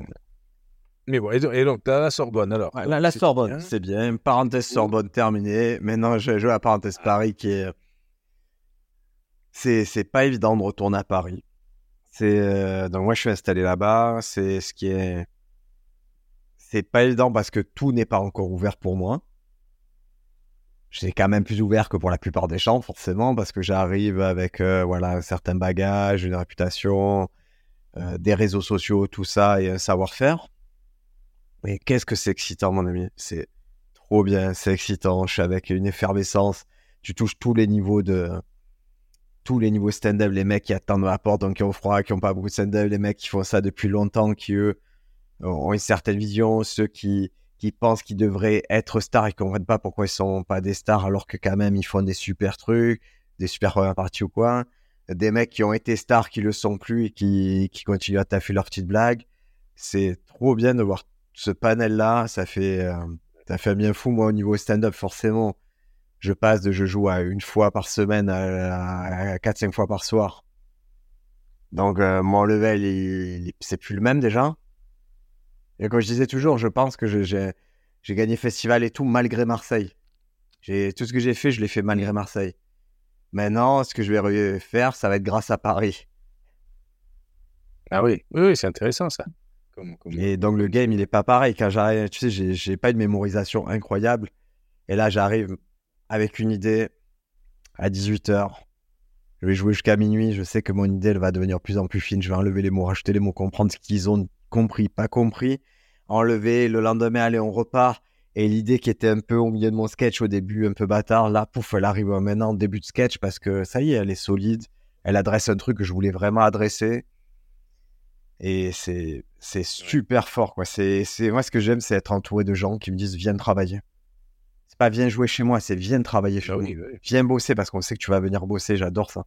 Mais bon, et donc, et donc, t'as la Sorbonne, alors. Ouais, la, Sorbonne, c'est bien. Parenthèse Sorbonne terminée. Maintenant, je joue à parenthèse Paris qui est. C'est, pas évident de retourner à Paris. C'est, euh, Donc, moi, je suis installé là-bas. C'est ce qui est. C'est pas évident parce que tout n'est pas encore ouvert pour moi. C'est quand même plus ouvert que pour la plupart des gens, forcément, parce que j'arrive avec euh, voilà, un certain bagage, une réputation, euh, des réseaux sociaux, tout ça et un savoir-faire. Mais qu'est-ce que c'est excitant, mon ami? C'est trop bien, c'est excitant. Je suis avec une effervescence. Tu touches tous les niveaux de. Tous les niveaux stand-up, les mecs qui attendent la porte, donc qui ont froid, qui n'ont pas beaucoup de stand-up, les mecs qui font ça depuis longtemps, qui eux ont une certaine vision, ceux qui, qui pensent qu'ils devraient être stars et qui comprennent pas pourquoi ils sont pas des stars alors que quand même ils font des super trucs, des super premières parties ou quoi. Des mecs qui ont été stars qui le sont plus et qui, qui continuent à taffer leurs petites blagues. C'est trop bien de voir ce panel-là. Ça fait, euh, ça fait un bien fou, moi, au niveau stand-up, forcément. Je passe de je joue à une fois par semaine à, à 4-5 fois par soir. Donc, euh, mon level, il- il- c'est plus le même déjà. Et comme je disais toujours, je pense que j'ai gagné festival et tout malgré Marseille. Tout ce que j'ai fait, je l'ai fait malgré Marseille. Maintenant, ce que je vais refaire, ça va être grâce à Paris. Ah oui, oui, oui, c'est intéressant, ça. Et donc le game, il est pas pareil. Quand j'arrive, tu sais, j'ai pas une mémorisation incroyable. Et là, j'arrive avec une idée à 18h. Je vais jouer jusqu'à minuit. Je sais que mon idée, elle va devenir de plus en plus fine. Je vais enlever les mots, rajouter les mots, comprendre ce qu'ils ont compris, pas compris. Enlever. Le lendemain, allez, on repart. Et l'idée qui était un peu au milieu de mon sketch au début, un peu bâtard, là, pouf, elle arrive maintenant au début de sketch parce que ça y est, elle est solide. Elle adresse un truc que je voulais vraiment adresser. Et c'est c'est super fort, quoi. C'est c'est moi ce que j'aime, c'est être entouré de gens qui me disent viens travailler. C'est pas viens jouer chez moi, c'est viens travailler chez Ah moi. oui, oui. Viens bosser parce qu'on sait que tu vas venir bosser. J'adore ça.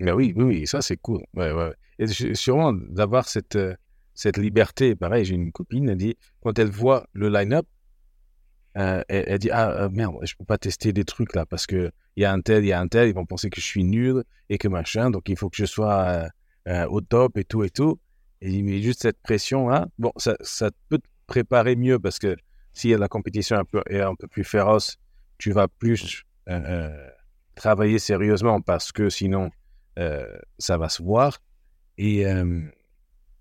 Mais oui, oui, oui, ça c'est cool. Ouais, ouais. Et sûrement d'avoir cette, euh, cette liberté. Pareil, j'ai une copine, elle dit, quand elle voit le line-up, euh, elle, elle dit Ah euh, merde, je peux pas tester des trucs là parce que il y a un tel, il y a un tel, ils vont penser que je suis nul et que machin, donc il faut que je sois euh, euh, au top et tout et tout. Et Mais juste cette pression là, bon, ça, ça peut te préparer mieux parce que si la compétition un peu, est un peu plus féroce, tu vas plus euh, euh, travailler sérieusement parce que sinon ça va se voir. Et,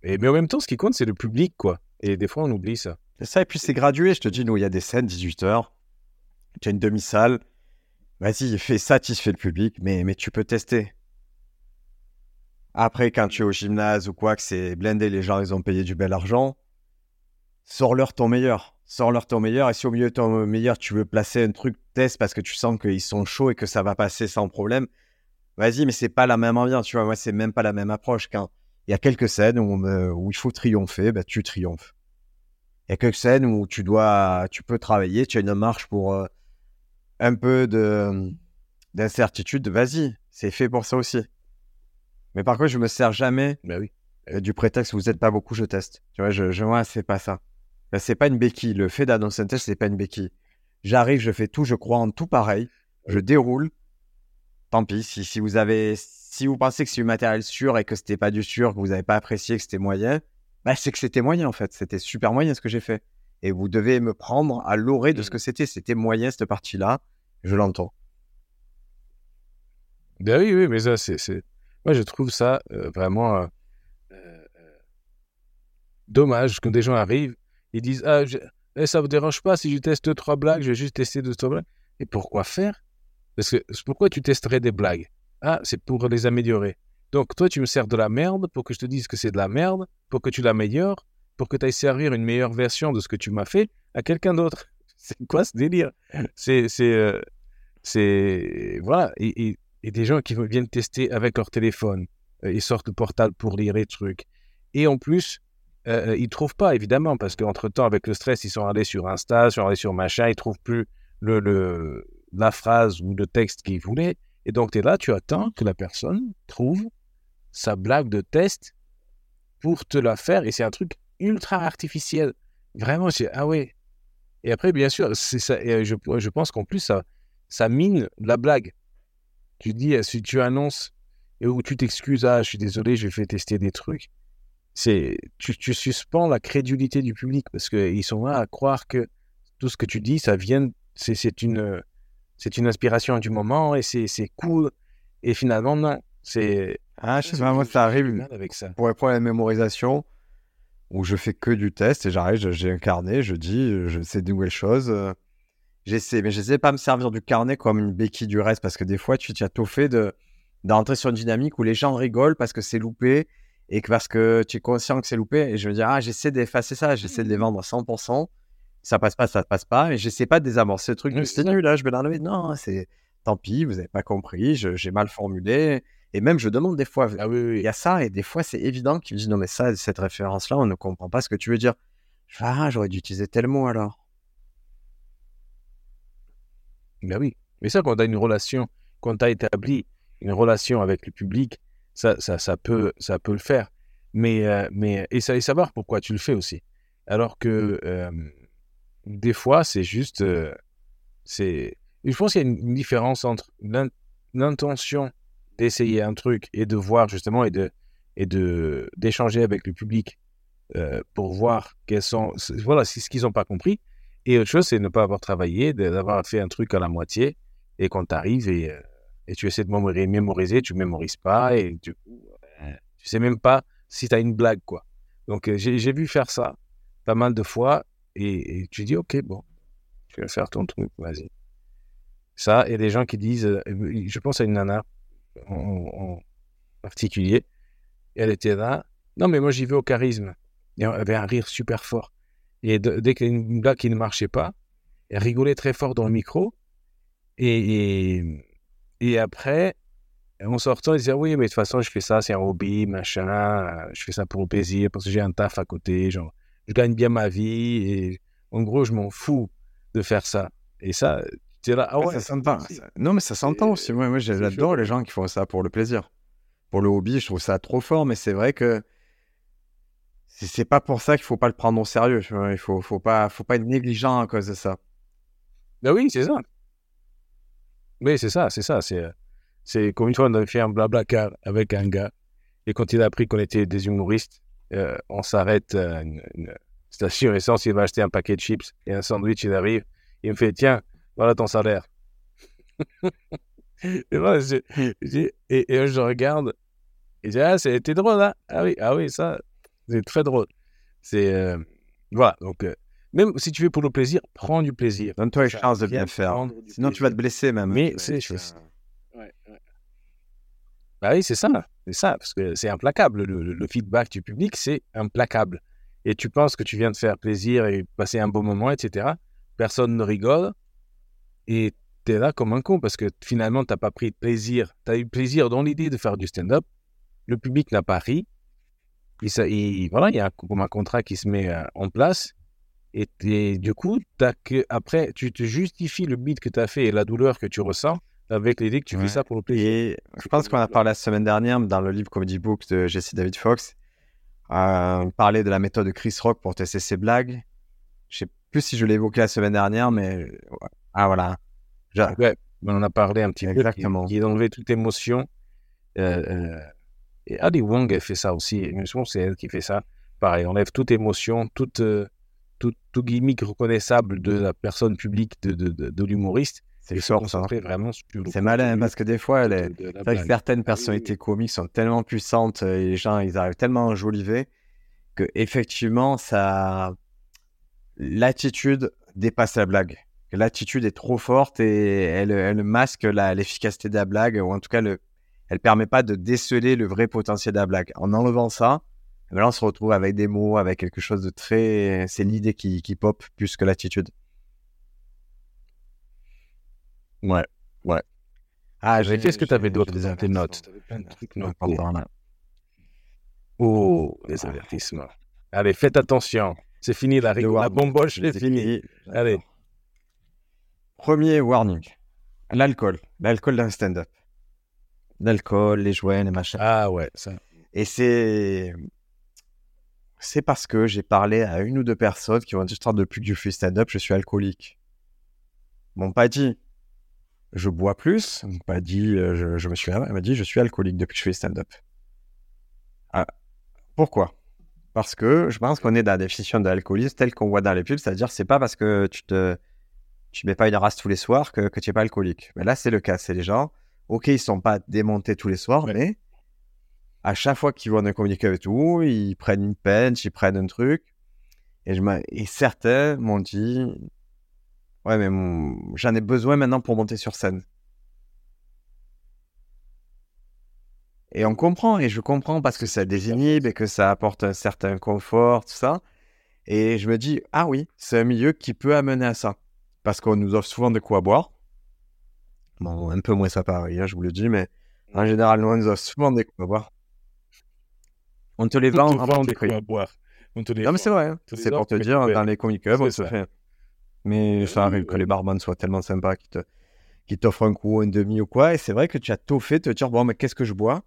et, mais en même temps, ce qui compte, c'est le public, quoi. Et des fois, on oublie ça. C'est ça, et puis c'est gradué. Je te dis, nous, il y a des scènes, 18h. Tu as une demi-salle. Vas-y, fais satisfait le public, mais, mais tu peux tester. Après, quand tu es au gymnase ou quoi, que c'est blindé, les gens, ils ont payé du bel argent, sors-leur ton meilleur. Sors-leur ton meilleur. Et si au milieu de ton meilleur, tu veux placer un truc test parce que tu sens qu'ils sont chauds et que ça va passer sans problème, vas-y, mais c'est pas la même ambiance. Tu vois, moi, c'est même pas la même approche. Quand il y a quelques scènes où, il faut triompher, bah, tu triomphes. Il y a quelques scènes où tu dois, tu peux travailler, tu as une marche pour euh, un peu de d'incertitude. Vas-y, c'est fait pour ça aussi. Mais par contre, je me sers jamais oui. euh, du prétexte vous êtes pas beaucoup, je teste. Tu vois, je, je moi, c'est pas ça. C'est pas une béquille. Le fait d'annoncer un test, c'est pas une béquille. J'arrive, je fais tout, je crois en tout pareil. Je déroule. Tant pis, si, si vous avez, si vous pensez que c'est du matériel sûr et que c'était pas du sûr, que vous n'avez pas apprécié, que c'était moyen, bah, c'est que c'était moyen en fait. C'était super moyen ce que j'ai fait. Et vous devez me prendre à l'orée de ce que c'était. C'était moyen cette partie-là. Je l'entends. Ben oui, oui, mais ça, c'est. Moi, je trouve ça euh, vraiment euh, euh, dommage quand des gens arrivent, ils disent Ah, je... eh, ça vous dérange pas si je teste deux, trois blagues, je vais juste tester deux, trois blagues. Et pourquoi faire? Parce que pourquoi tu testerais des blagues? Ah, c'est pour les améliorer. Donc, toi, tu me sers de la merde pour que je te dise que c'est de la merde, pour que tu l'améliores, pour que tu ailles servir une meilleure version de ce que tu m'as fait à quelqu'un d'autre. *laughs* C'est quoi ce délire? C'est. c'est, voilà. Des gens qui viennent tester avec leur téléphone. Euh, ils sortent le portal pour lire les trucs. Et en plus, euh, ils ne trouvent pas, évidemment, parce qu'entre-temps, avec le stress, ils sont allés sur Insta, ils sont allés sur machin, ils ne trouvent plus la phrase ou le texte qu'ils voulaient. Et donc, tu es là, tu attends que la personne trouve sa blague de test pour te la faire. Et c'est un truc ultra artificiel. Vraiment, c'est ah ouais. Et après, bien sûr. Et je, pense qu'en plus, ça mine la blague. Tu dis, si tu annonces et où tu t'excuses, ah, je suis désolé, j'ai fait tester des trucs c'est tu, tu, suspends la crédulité du public parce qu'ils sont là à croire que tout ce que tu dis, ça vient, c'est une, c'est une inspiration du moment et c'est cool. Et finalement, non. C'est. Ah, je sais pas, moi, ça arrive avec ça. pour répondre à la mémorisation où je fais que du test et j'arrive, j'ai un carnet, je dis, je sais de nouvelles choses. J'essaie, mais j'essaie pas me servir du carnet comme une béquille du reste parce que des fois, tu as tout fait de d'entrer sur une dynamique où les gens rigolent parce que c'est loupé et que parce que tu es conscient que c'est loupé, et je me dis, ah, j'essaie d'effacer ça, j'essaie de les vendre à 100%, ça passe pas, ça passe pas, et j'essaie pas de désamorcer ce truc, c'est nul, là, je vais l'enlever. Non, c'est tant pis, vous n'avez pas compris, j'ai mal formulé. Et même, je demande des fois, ah il y a ça, et des fois, c'est évident qu'ils me disent, non, mais ça, cette référence-là, on ne comprend pas ce que tu veux dire. Je ah, j'aurais dû utiliser tel mot alors. Ben oui. Mais ça, quand tu as une relation, quand tu as établi une relation avec le public, ça, ça, ça, peut, ça peut le faire. Mais, euh, mais et ça, et savoir pourquoi tu le fais aussi? Alors que euh, des fois, c'est juste. Euh, c'est je pense qu'il y a une, différence entre l'intention d'essayer un truc et de voir justement et de et de d'échanger avec le public pour voir quels sont voilà c'est ce qu'ils n'ont pas compris et autre chose c'est ne pas avoir travaillé d'avoir fait un truc à la moitié et quand tu arrives et et tu essaies de mémoriser, tu mémorises pas et du coup, tu sais même pas si tu as une blague, quoi. Donc, euh, j'ai vu faire ça pas mal de fois et, tu dis, OK, bon, tu vas faire ton truc, vas-y. Ça, et des gens qui disent, euh, je pense à une nana en, particulier, elle était là, non, mais moi j'y vais au charisme. Et elle avait un rire super fort. Et dès qu'il y a une blague qui ne marchait pas, elle rigolait très fort dans le micro. et, et après, en sortant, il disait Oui, mais de toute façon, je fais ça, c'est un hobby, machin, je fais ça pour le plaisir, parce que j'ai un taf à côté, genre, je gagne bien ma vie, et en gros, je m'en fous de faire ça. Et ça, tu es là, ah ouais. Ça s'entend. Non, mais ça s'entend aussi. Moi, moi j'adore les gens qui font ça pour le plaisir. Pour le hobby, je trouve ça trop fort, mais c'est vrai que c'est pas pour ça qu'il faut pas le prendre au sérieux. Il faut, faut, pas, faut pas être négligent à cause de ça. Ben oui, c'est ça. Oui, c'est ça, c'est ça. C'est, euh, c'est comme une fois, on avait fait un blabla car avec un gars. Et quand il a appris qu'on était des humoristes, euh, on s'arrête à une, station essence, il va acheter un paquet de chips et un sandwich, il arrive. Il me fait, tiens, voilà ton salaire. *laughs* et, moi, je regarde et je dis, ah, c'était drôle, hein? Ah oui, ah oui, ça, c'est très drôle. C'est, euh, voilà, donc même si tu fais pour le plaisir, prends du plaisir. Donne-toi une chance de bien faire. Sinon, tu vas te blesser même. Mais c'est. Ouais, Bah oui, c'est ça. C'est ça. Parce que c'est implacable. Le, feedback du public, c'est implacable. Et tu penses que tu viens de faire plaisir et passer un bon moment, etc. Personne ne rigole. Et tu es là comme un con parce que finalement, tu n'as pas pris de plaisir. Tu as eu plaisir dans l'idée de faire du stand-up. Le public n'a pas ri. Et, voilà, il y a un, un contrat qui se met euh, en place et, du coup, as que, après, tu te justifies le beat que tu as fait et la douleur que tu ressens avec l'idée que tu fais ça pour le plaisir. Et je pense qu'on a parlé la semaine dernière dans le livre Comedy Book de Jesse David Fox. Euh, parler de la méthode de Chris Rock pour tester ses blagues. Je sais plus si je l'ai évoqué la semaine dernière, mais ah voilà. Ouais, on en a parlé un petit Exactement. peu. Qui, est d'enlever toute émotion. Euh, euh, et Adi Wong, fait ça aussi. Je pense c'est elle qui fait ça. Pareil, on enlève toute émotion, toute euh, tout, gimmick reconnaissable de la personne publique de, de, l'humoriste. C'est fort, ça. Vraiment c'est malin parce que des fois, les, certaines personnalités comiques sont tellement puissantes et les gens, ils arrivent tellement à enjoliver que effectivement, ça, l'attitude dépasse la blague. l'attitude est trop forte et elle, elle masque l'efficacité de la blague, ou en tout cas, le, elle permet pas de déceler le vrai potentiel de la blague. En enlevant ça, eh ben là, on se retrouve avec des mots, avec quelque chose de très. C'est l'idée qui, qui pop plus que l'attitude. Ouais. Ah, J'ai- Qu'est-ce que tu avais d'autre des tes notes avertissements. Tu avais plein de trucs Ouais, notés. pardon, là. Oh, les avertissements. Allez, faites attention. C'est fini la, Le rigole. la bomboche, c'est C'est fini. Allez. Premier warning. L'alcool. L'alcool d'un stand-up. L'alcool, les jouets, les machins. Ah ouais, ça. Et c'est. C'est parce que j'ai parlé à une ou deux personnes qui ont dit Putain, depuis que je fais stand-up, je suis alcoolique. M'ont pas dit je bois plus. M'ont pas dit euh, je, je me suis. Elle m'a dit je suis alcoolique depuis que je fais stand-up. Ah, pourquoi? Parce que je pense qu'on est dans la définition de l'alcoolisme telle qu'on voit dans les pubs, c'est-à-dire c'est pas parce que tu te. Tu mets pas une race tous les soirs que, que tu n'es pas alcoolique. Mais là, c'est le cas. C'est les gens, ok, ils sont pas démontés tous les soirs, Ouais. mais à chaque fois qu'ils vont en communiquer avec tout, ils prennent une peine, ils prennent un truc. Et, je et certains m'ont dit Ouais, mais mon- j'en ai besoin maintenant pour monter sur scène. Et on comprend, et je comprends parce que ça désinhibe et que ça apporte un certain confort, tout ça. Et je me dis Ah oui, c'est un milieu qui peut amener à ça. Parce qu'on nous offre souvent de quoi boire. Bon, un peu moins ça Paris, hein, je vous le dis, mais en général, nous, on nous offre souvent des quoi boire. On te les On te vend vend avant des coups à boire. On te les Non, mais vend. c'est vrai. hein. C'est pour te dire, dans les comic clubs, on ça. fait. Mais ça arrive que les barman soient tellement sympas qu'ils te- qu'ils t'offrent un coup, un demi ou quoi. Et c'est vrai que tu as tôt fait de te dire bon, mais qu'est-ce que je bois?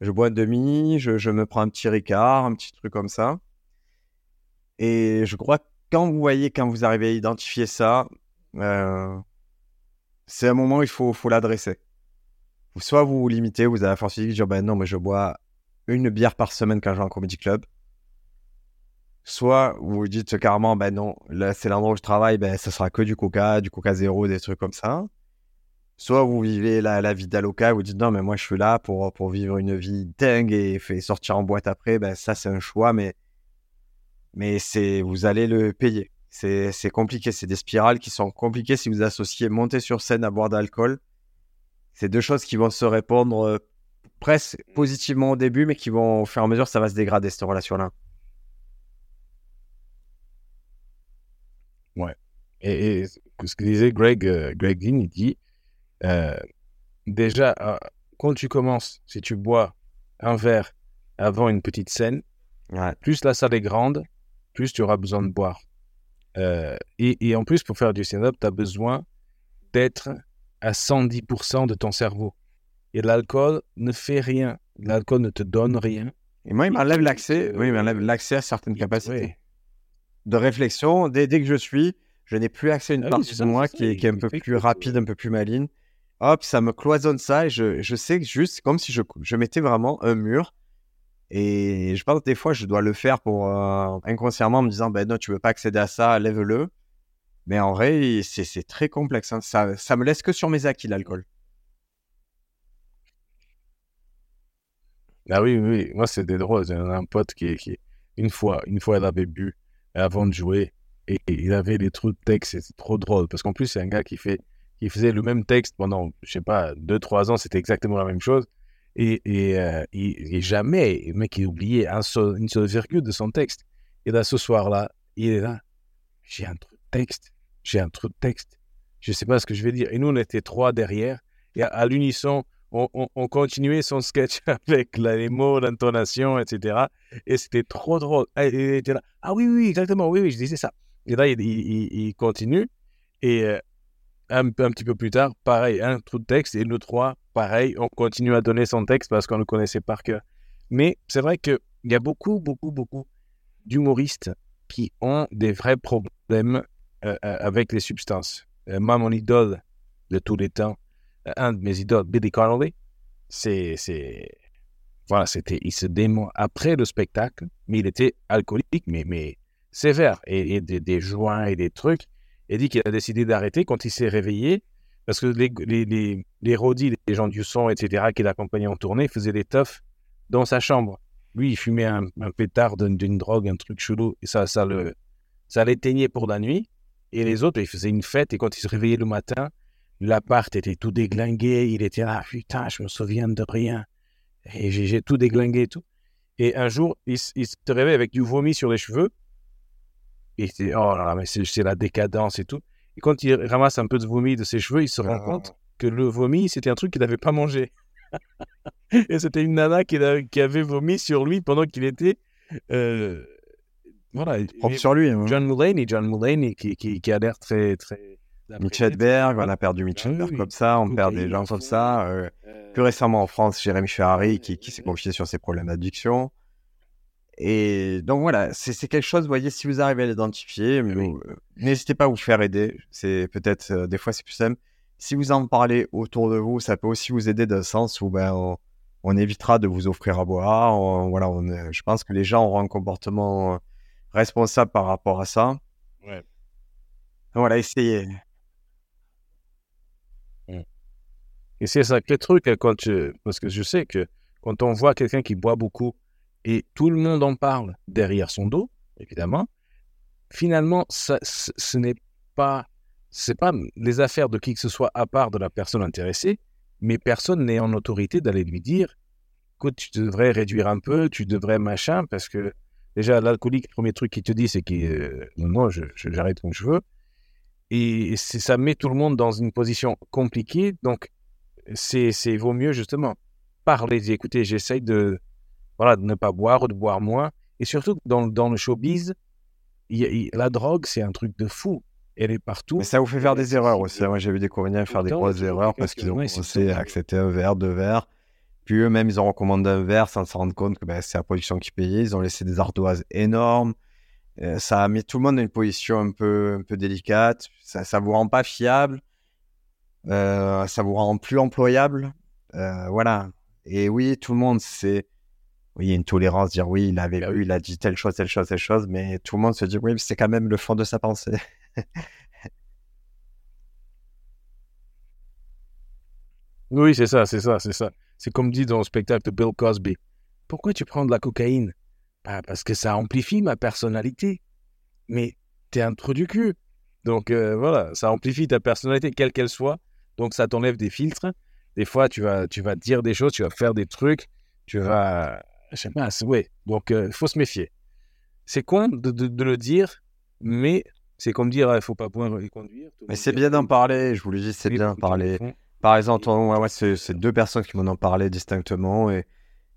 Je bois un demi, je, je me prends un petit Ricard, un petit truc comme ça. Et je crois que quand vous voyez, quand vous arrivez à identifier ça, euh, c'est un moment où il faut, l'adresser. Soit vous vous limitez, vous avez la force physique de dire ben non, mais je bois une bière par semaine quand je vais en comedy club. Soit vous dites carrément, ben non, là c'est l'endroit où je travaille, ben ça sera que du coca, du coca zéro, des trucs comme ça. Soit vous vivez la, vie d'aloca, vous dites non, mais moi je suis là pour, vivre une vie dingue et sortir en boîte après, ben ça c'est un choix, mais, vous allez le payer. C'est, compliqué, c'est des spirales qui sont compliquées si vous associez monter sur scène à boire d'alcool. C'est deux choses qui vont se répondre euh, presque positivement au début, mais qui vont au fur et à mesure, ça va se dégrader cette relation-là. Et, et ce que disait Greg, euh, Greg Dean, il dit euh, déjà, euh, quand tu commences, si tu bois un verre avant une petite scène, Ouais. plus la salle est grande, plus tu auras besoin de boire. Euh, et, et en plus, pour faire du stand-up, tu as besoin d'être à 110% de ton cerveau. Et l'alcool ne fait rien. L'alcool ne te donne rien. Et moi, il m'enlève l'accès, oui, il m'enlève l'accès à certaines capacités de réflexion. Dès, dès que je suis, je n'ai plus accès à une Ah partie de moi qui est, qui est un peu plus rapide, un peu plus maligne. Hop, ça me cloisonne ça et je, je sais que juste, comme si je, je mettais vraiment un mur. Et je pense que des fois, je dois le faire pour euh, inconsciemment en me disant, ben non, tu veux pas accéder à ça, lève-le. Mais en vrai, c'est c'est très complexe. hein. Ça, ça me laisse que sur mes acquis, l'alcool. Ah oui, oui, moi c'était drôle. J'ai un pote qui, une fois, une fois, il avait bu avant de jouer et, il avait des trucs de texte, c'était trop drôle. Parce qu'en plus, c'est un gars qui, fait, qui faisait le même texte pendant, je sais pas, deux, trois ans, c'était exactement la même chose. Euh, et- et jamais, le mec, il oubliait une seule virgule de son texte. Et là, ce soir-là, il est là. J'ai un truc de texte. J'ai un truc de texte. Je sais pas ce que je vais dire. Et nous, on était trois derrière. Et à, à l'unisson, on, on- on continuait son sketch *laughs* avec les mots, l'intonation, etc. Et c'était trop drôle. Il était là. Ah oui, oui, exactement. Oui, oui, je disais ça. Et là, il, continue. Et euh, un petit peu plus tard, pareil, un trou de texte. Et nous trois, pareil, on continue à donner son texte parce qu'on le connaissait par cœur. Mais c'est vrai qu'il y a beaucoup, beaucoup, beaucoup d'humoristes qui ont des vrais problèmes euh, euh, avec les substances. Euh, moi, mon idole de tous les temps, euh, un de mes idoles, Billy Connolly, c'est, voilà, c'était, il se dément après le spectacle, mais il était alcoolique, mais, mais sévère, et, et des, des joints et des trucs. Il dit qu'il a décidé d'arrêter quand il s'est réveillé, parce que les, les, les, roadies, les gens du son, etc., qui l'accompagnaient en tournée, faisaient des teufs dans sa chambre. Lui, il fumait un, pétard d'une drogue, un truc chelou, et ça, ça, le, ça l'éteignait pour la nuit. Et les autres, ils faisaient une fête. Et quand ils se réveillaient le matin, l'appart était tout déglingué. Il était là, putain, je me souviens de rien. Et j'ai tout déglingué et tout. Et un jour, il, il se réveille avec du vomi sur les cheveux. Et il dit, oh là là, mais c'est la décadence et tout. Et quand il ramasse un peu de vomi de ses cheveux, il se rend compte que le vomi, c'était un truc qu'il n'avait pas mangé. *laughs* et c'était une nana qui, qui, avait vomi sur lui pendant qu'il était. Euh, voilà. Propre sur lui. Hein. John Mulaney, John Mulaney qui, qui, qui a l'air très. très Berg, on a perdu Mitchell ah comme ça, on perd des gens comme ça. Euh, euh, plus récemment en France, Jérémy Ferrari qui, qui s'est confié sur ses problèmes d'addiction. Et donc voilà, c'est quelque chose, vous voyez, si vous arrivez à l'identifier, euh, n'hésitez pas à vous faire aider. C'est peut-être, des fois, c'est plus simple. Si vous en parlez autour de vous, ça peut aussi vous aider dans le sens où ben, on, évitera de vous offrir à boire. voilà, on, je pense que les gens auront un comportement responsable par rapport à ça. Ouais. Voilà, essayez. Et c'est ça le truc, hein, quand parce que je sais que quand on voit quelqu'un qui boit beaucoup et tout le monde en parle derrière son dos, évidemment, finalement, ce n'est pas, pas les affaires de qui que ce soit à part de la personne intéressée, mais personne n'est en autorité d'aller lui dire, écoute, tu devrais réduire un peu, tu devrais machin, parce que déjà, l'alcoolique, le premier truc qu'il te dit, c'est que euh, non, j'arrête je veux. Et ça met tout le monde dans une position compliquée. Donc, c'est, vaut mieux justement parler, écoutez, j'essaye de, voilà, de ne pas boire ou de boire moins. Et surtout, dans, dans le showbiz, la drogue, c'est un truc de fou. Elle est partout. Mais ça vous fait faire des erreurs aussi. Moi, j'ai vu des comédiens faire des grosses erreurs parce qu'ils ont commencé à accepter un verre, deux verres. Puis eux-mêmes, ils ont recommandé un verre sans se rendre compte que ben, c'est la production qui payait. Ils ont laissé des ardoises énormes. Euh, ça a mis tout le monde dans une position un peu, un peu délicate. Ça ne vous rend pas fiable. Euh, ça vous rend plus employable. Euh, voilà. Et oui, tout le monde, c'est. Oui, il y a une tolérance, dire oui, il avait il a dit telle chose, telle chose, telle chose, mais tout le monde se dit oui, c'est quand même le fond de sa pensée. *laughs* oui, c'est ça, c'est ça, c'est ça. C'est comme dit dans le spectacle de Bill Cosby. Pourquoi tu prends de la cocaïne? Bah, Parce que ça amplifie ma personnalité. Mais t'es un trou du cul. Donc euh, voilà, ça amplifie ta personnalité, quelle qu'elle soit. Donc ça t'enlève des filtres. Des fois, tu vas, tu vas dire des choses, tu vas faire des trucs, tu vas. Pas, ouais. Donc il euh, faut se méfier. C'est con de, de, le dire, mais c'est comme dire il ne faut pas boire et conduire. Mais c'est bien d'en parler, je vous le dis, c'est bien d'en parler. Par exemple, ouais, c'est deux personnes qui m'en ont parlé distinctement et,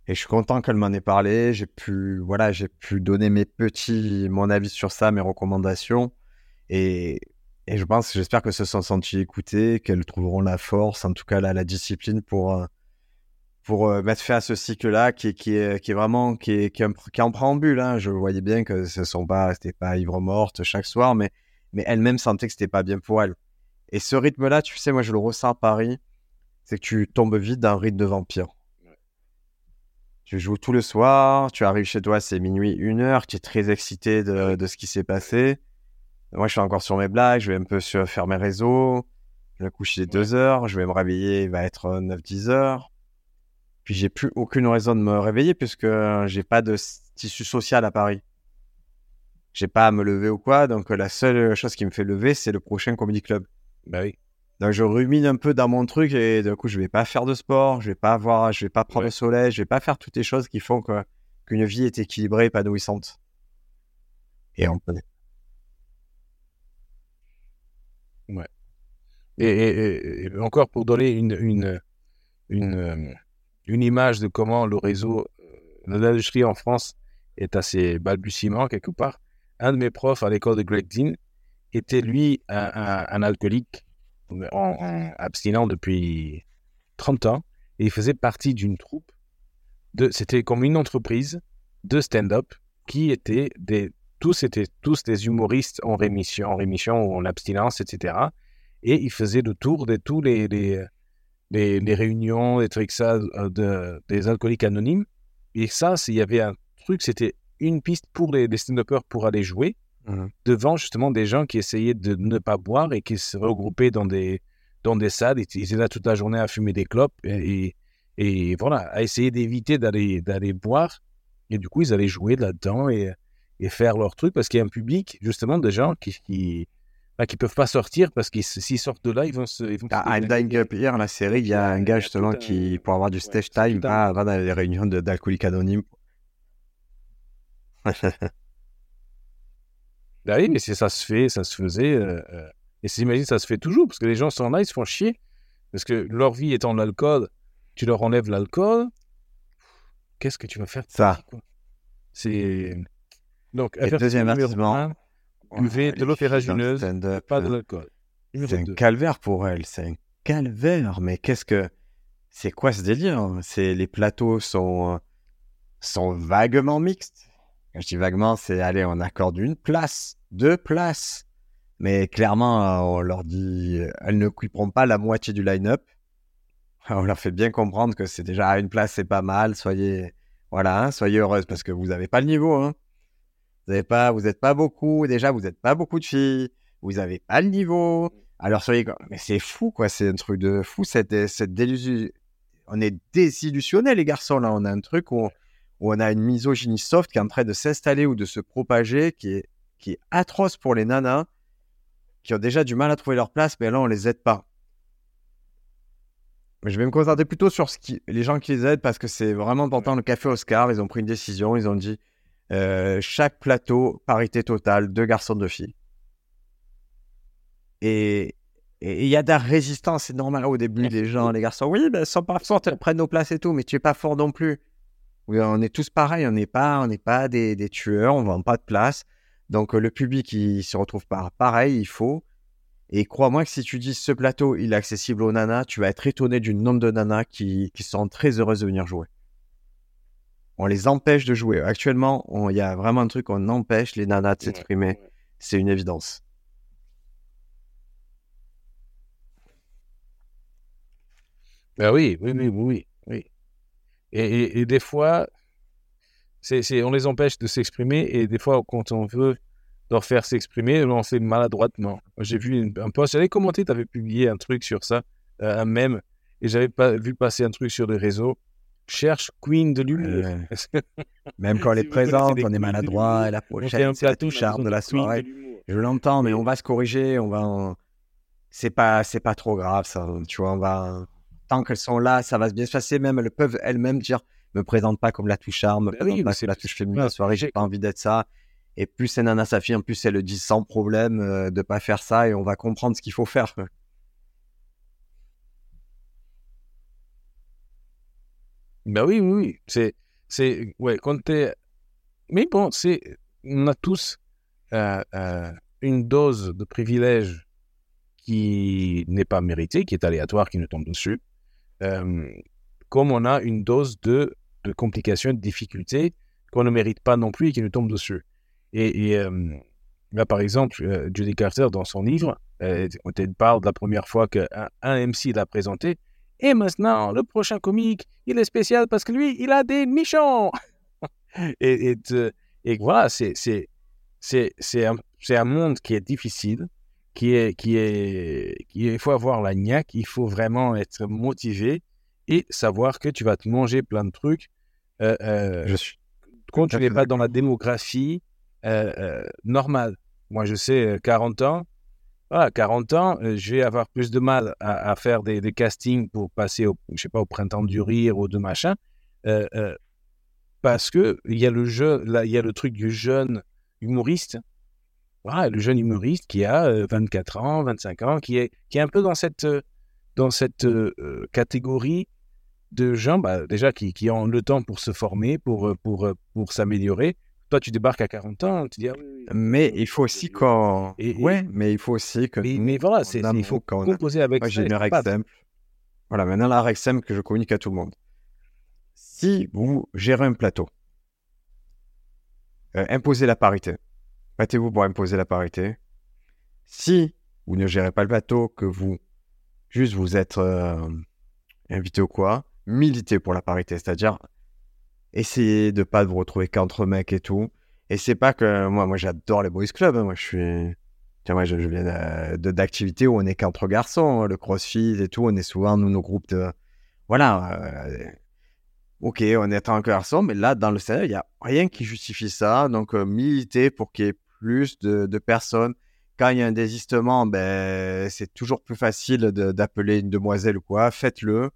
et je suis content qu'elles m'en aient parlé. J'ai pu, voilà, j'ai pu donner mes petits, mon avis sur ça, mes recommandations. Et, et je pense, j'espère que se sont sentis écoutés, qu'elles trouveront la force, en tout cas la, la discipline pour, euh, pour euh, mettre fin à ce cycle-là qui, qui, est, qui est vraiment qui est, qui est, en préambule. Hein. Je voyais bien que ce sont pas, c'était pas ivre morte chaque soir, mais, mais elle-même sentait que c'était pas bien pour elle. Et ce rythme-là, tu sais, moi je le ressens à Paris, c'est que tu tombes vite d'un rythme de vampire. Tu joues tout le soir, tu arrives chez toi, c'est minuit, une heure, tu es très excité de, de ce qui s'est passé. Moi, je suis encore sur mes blagues, je vais un peu faire mes réseaux. Je vais coucher 2 heures, je vais me réveiller, il va être 9-10 heures. Puis j'ai plus aucune raison de me réveiller puisque j'ai pas de tissu social à Paris. J'ai pas à me lever ou quoi, donc la seule chose qui me fait lever, c'est le prochain comedy club. Bah oui. Donc je rumine un peu dans mon truc et du coup je vais pas faire de sport, je vais pas avoir, je vais pas prendre le soleil, je vais pas faire toutes les choses qui font que qu'une vie est équilibrée, épanouissante. Et on peut Ouais. Et, encore pour donner une, une, une, euh, une, image de comment le réseau, euh, l'industrie en France est assez balbutiement quelque part, un de mes profs à l'école de Greg Dean était lui un, alcoolique abstinent depuis 30 ans et il faisait partie d'une troupe de c'était comme une entreprise de stand-up qui était des tous étaient tous des humoristes en rémission, en rémission ou en abstinence, etc. Et ils faisaient le tour de tous les, les, réunions, des trucs ça, euh, de, des alcooliques anonymes. Et ça, il y avait un truc, c'était une piste pour les, les stand-uppers pour aller jouer mmh devant justement des gens qui essayaient de ne pas boire et qui se regroupaient dans des, dans des salles. Ils, étaient là toute la journée à fumer des clopes et, et, voilà, à essayer d'éviter d'aller, d'aller boire. Et du coup, ils allaient jouer là-dedans et et faire leur truc parce qu'il y a un public, justement, de gens qui, bah, qui peuvent pas sortir parce que s'ils sortent de là, ils vont se. Ils vont se- À I'm Dying Up hier, la série, il y a un gars justement un- qui, pour avoir du stage time, va, va dans les réunions d'alcooliques anonymes. *laughs* Bah oui, mais ça se fait, ça se faisait. euh, euh, et j'imagine ça se fait toujours parce que les gens sont là, ils se font chier. Parce que leur vie étant l'alcool, tu leur enlèves l'alcool. Qu'est-ce que tu vas faire Ça. C'est. Donc, deuxième numéro Buvez de l'eau ferragineuse, pas de euh, l'alcool. C'est un calvaire pour elle, c'est un calvaire. Mais qu'est-ce que. C'est quoi ce délire C'est Les plateaux sont, sont vaguement mixtes. Quand je dis vaguement, c'est allez, on accorde une place, deux places. Mais clairement, euh, on leur dit, elles ne couperont pas la moitié du line-up. *laughs* On leur fait bien comprendre que c'est déjà à une place, c'est pas mal. Soyez, voilà, hein, soyez heureuses parce que vous n'avez pas le niveau. Hein. Vous n'avez pas, vous n'êtes pas beaucoup. Déjà, vous n'êtes pas beaucoup de filles. Vous n'avez pas le niveau. Alors soyez, mais c'est fou quoi. C'est un truc de fou cette, cette délusion. On est désillusionnés les garçons là. On a un truc où, où on a une misogynie soft qui est en train de s'installer ou de se propager, qui est, qui est atroce pour les nanas, qui ont déjà du mal à trouver leur place, mais là on les aide pas. Mais je vais me concentrer plutôt sur ce qui, les gens qui les aident parce que c'est vraiment important. Le café Oscar, ils ont pris une décision. Ils ont dit euh, chaque plateau, parité totale, deux garçons, deux filles. Et il y a de la résistance, c'est normal au début, les gens, les garçons, oui, ben, sans pas force, elles prennent nos places et tout, mais tu es pas fort non plus. Oui, on est tous pareils, on n'est pas, on n'est pas des, des tueurs, on vend pas de place. Donc euh, le public, il se retrouve pas pareil, il faut. Et crois-moi que si tu dis ce plateau, il est accessible aux nanas, tu vas être étonné du nombre de nanas qui, qui sont très heureuses de venir jouer. On les empêche de jouer. Actuellement, on- il y a vraiment un truc, on empêche les nanas de s'exprimer. ouais. C'est une évidence. Ben oui, oui, oui, oui, oui. Et, et- et des fois, on les empêche de s'exprimer et des fois, quand on veut leur faire s'exprimer, on fait maladroitement. J'ai vu une- un post, j'avais commenté, tu avais publié un truc sur ça, euh, un mème, et j'avais pas vu passer un truc sur les réseaux. Cherche Queen de l'humour. Ouais. *laughs* Même quand on les présente, on est maladroit, la un c'est la touche on a charme de la soirée. De. Je l'entends, mais on va se corriger, on va en- C'est pas, c'est pas trop grave, ça. Tu vois, on va... Tant qu'elles sont là, ça va bien se passer. Même elles peuvent elles-mêmes dire, me présente pas comme la touche charme, me Bah présente oui, pas comme c'est- la touche féminine de la soirée, j'ai c'est- pas envie d'être ça. Et plus ces nanas s'affirment, plus elles le disent sans problème euh, de pas faire ça, et on va comprendre ce qu'il faut faire. Ben oui, oui, oui. C'est, c'est, ouais, quand t'es... Mais bon, c'est, on a tous euh, euh, une dose de privilège qui n'est pas méritée, qui est aléatoire, qui nous tombe dessus, Euh, comme on a une dose de, de complications, de difficultés qu'on ne mérite pas non plus et qui nous tombe dessus. Et, là, par exemple, Judy Carter, dans son livre, quand elle parle de la première fois qu'un un MC l'a présenté, et maintenant, le prochain comique, il est spécial parce que lui, il a des nichons. *laughs* et, et, te- et voilà, c'est, c'est, c'est, c'est, un, c'est un monde qui est difficile, qui est, qui est, qui est- il faut avoir la niaque, il faut vraiment être motivé et savoir que tu vas te manger plein de trucs. euh, euh, Je suis. quand tu n'es pas dans la démographie euh, normale. Moi, je sais, euh, 40 ans, voilà, 40 ans, euh, je vais avoir plus de mal à, à faire des, castings pour passer au, je sais pas, au printemps du rire ou de machin, euh, euh, parce que il y a le jeu, là, il y a le truc du jeune humoriste, voilà, le jeune humoriste qui a euh, 24 ans, 25 ans, qui est, qui est un peu dans cette, dans cette catégorie de gens, bah, déjà, qui, qui ont le temps pour se former, pour, pour, pour s'améliorer. Toi, tu débarques à 40 ans, tu dis, ah oui, Mais il faut aussi qu'on. Et- et- Ouais, mais il faut aussi que. mais, mais voilà, c'est, il faut quand on a- composer avec Moi, j'ai une pas- exemple. Voilà, maintenant la règle simple que je communique à tout le monde. Si vous gérez un plateau, euh, imposez la parité. Battez-vous pour imposer la parité. Si vous ne gérez pas le plateau, que vous juste vous êtes euh, invité ou quoi, militez pour la parité, c'est-à-dire essayez de pas vous retrouver qu'entre mecs et tout. Et c'est pas que moi, moi j'adore les boys clubs. hein. Moi, je suis Tiens, moi, je, viens d'activités où on est qu'entre garçons, hein, le crossfit et tout, on est souvent, nous, nos groupes de... Voilà. euh, ok, on est en garçons, mais là, dans le scénario, il n'y a rien qui justifie ça. Donc, euh, militer pour qu'il y ait plus de, de personnes Quand il y a un désistement, ben, c'est toujours plus facile d'appeler une demoiselle ou quoi. Faites-le.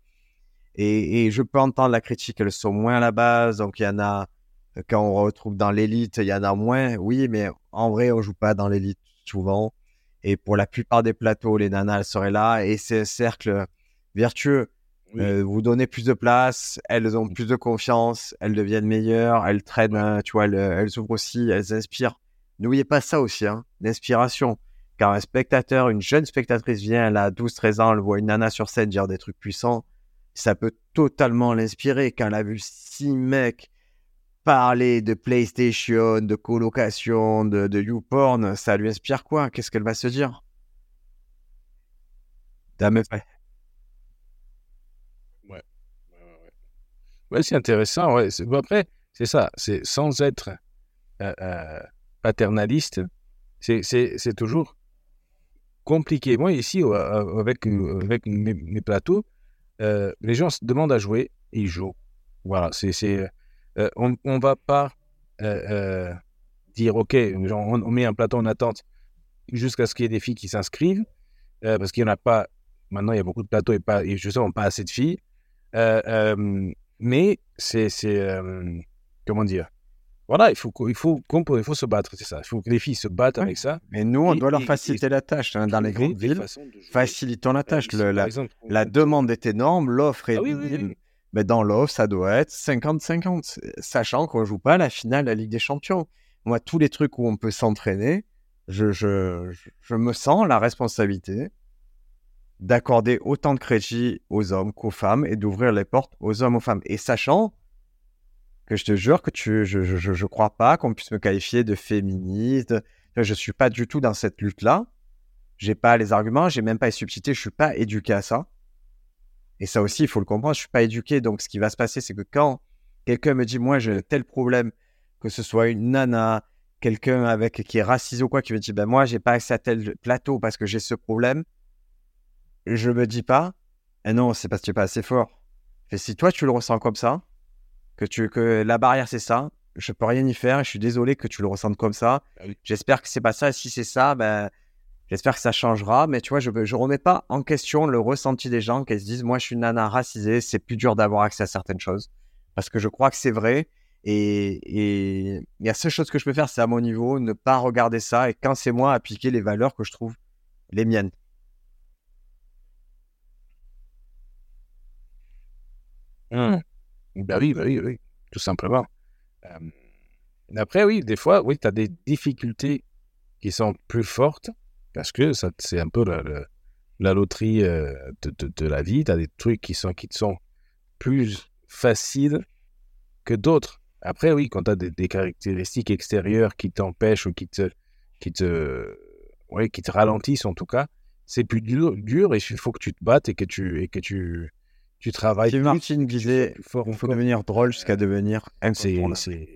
Et, et, je peux entendre la critique, elles sont moins à la base. Donc, il y en a, quand on retrouve dans l'élite, il y en a moins. Oui, mais en vrai, on joue pas dans l'élite souvent. Et pour la plupart des plateaux, les nanas, elles seraient là. Et c'est un cercle vertueux. Euh, vous donnez plus de place, elles ont plus de confiance, elles deviennent meilleures, elles traînent, euh, tu vois, elles, elles, ouvrent aussi, elles inspirent. N'oubliez pas ça aussi, hein, l'inspiration. Car un spectateur, une jeune spectatrice vient, elle a 12-13 ans, elle voit une nana sur scène dire des trucs puissants, ça peut totalement l'inspirer. Quand elle a vu six mecs parler de PlayStation, de colocation, de, de YouPorn, ça lui inspire quoi? Qu'est-ce qu'elle va se dire? Dame Ouais, c'est intéressant. Ouais. après, c'est ça. C'est sans être euh, euh, paternaliste, c'est toujours compliqué. Moi, ici, avec, avec mes, plateaux, euh, les gens se demandent à jouer et ils jouent. Voilà, c'est, on ne va pas dire, OK, on, met un plateau en attente jusqu'à ce qu'il y ait des filles qui s'inscrivent, parce qu'il n'y en a pas, maintenant il y a beaucoup de plateaux et, pas, et justement pas assez de filles. Mais c'est. Euh, comment dire Voilà, il faut, il, faut, il faut se battre, c'est ça. Il faut que les filles se battent avec ça. Mais nous, on doit leur faciliter la tâche. Hein, dans les grandes villes, facilitons la tâche. la, la demande est énorme, l'offre est. Ah mais dans l'offre, ça doit être 50-50, sachant qu'on ne joue pas la finale de la Ligue des Champions. Moi, tous les trucs où on peut s'entraîner, je, je, je, me sens la responsabilité d'accorder autant de crédit aux hommes qu'aux femmes et d'ouvrir les portes aux hommes, aux femmes. Et sachant que je te jure que tu, je, je, je crois pas qu'on puisse me qualifier de féministe. Je suis pas du tout dans cette lutte-là. J'ai pas les arguments, j'ai même pas les subtilités, je suis pas éduqué à ça. Et ça aussi, il faut le comprendre, je suis pas éduqué. Donc, ce qui va se passer, c'est que quand quelqu'un me dit, moi, j'ai tel problème, que ce soit une nana, quelqu'un avec qui est racisé ou quoi, qui me dit, ben moi, j'ai pas accès à tel plateau parce que j'ai ce problème, je me dis pas, eh non, c'est parce que tu n'es pas assez fort. Et si toi, tu le ressens comme ça, que, tu, que la barrière, c'est ça, je peux rien y faire. Je suis désolé que tu le ressentes comme ça. Ah j'espère que c'est pas ça. Si c'est ça, ben, j'espère que ça changera. Mais tu vois, je ne remets pas en question le ressenti des gens qui se disent, moi, je suis une nana racisée, c'est plus dur d'avoir accès à certaines choses. Parce que je crois que c'est vrai. Et il y a seule chose que je peux faire, c'est à mon niveau, ne pas regarder ça. Et quand c'est moi, appliquer les valeurs que je trouve les miennes. Mmh. Bah oui, bah oui, oui, tout simplement. après, oui, des fois, oui, tu as des difficultés qui sont plus fortes parce que c'est un peu la, loterie euh, de, de, la vie. Tu as des trucs qui sont, qui sont plus faciles que d'autres. Après, oui, quand tu as des, caractéristiques extérieures qui t'empêchent ou qui te, qui, te, ouais, qui te ralentissent, en tout cas, c'est plus dur, dur et il faut que tu te battes et que tu, et que tu, tu travailles. Martin disait il faut devenir drôle jusqu'à devenir MC.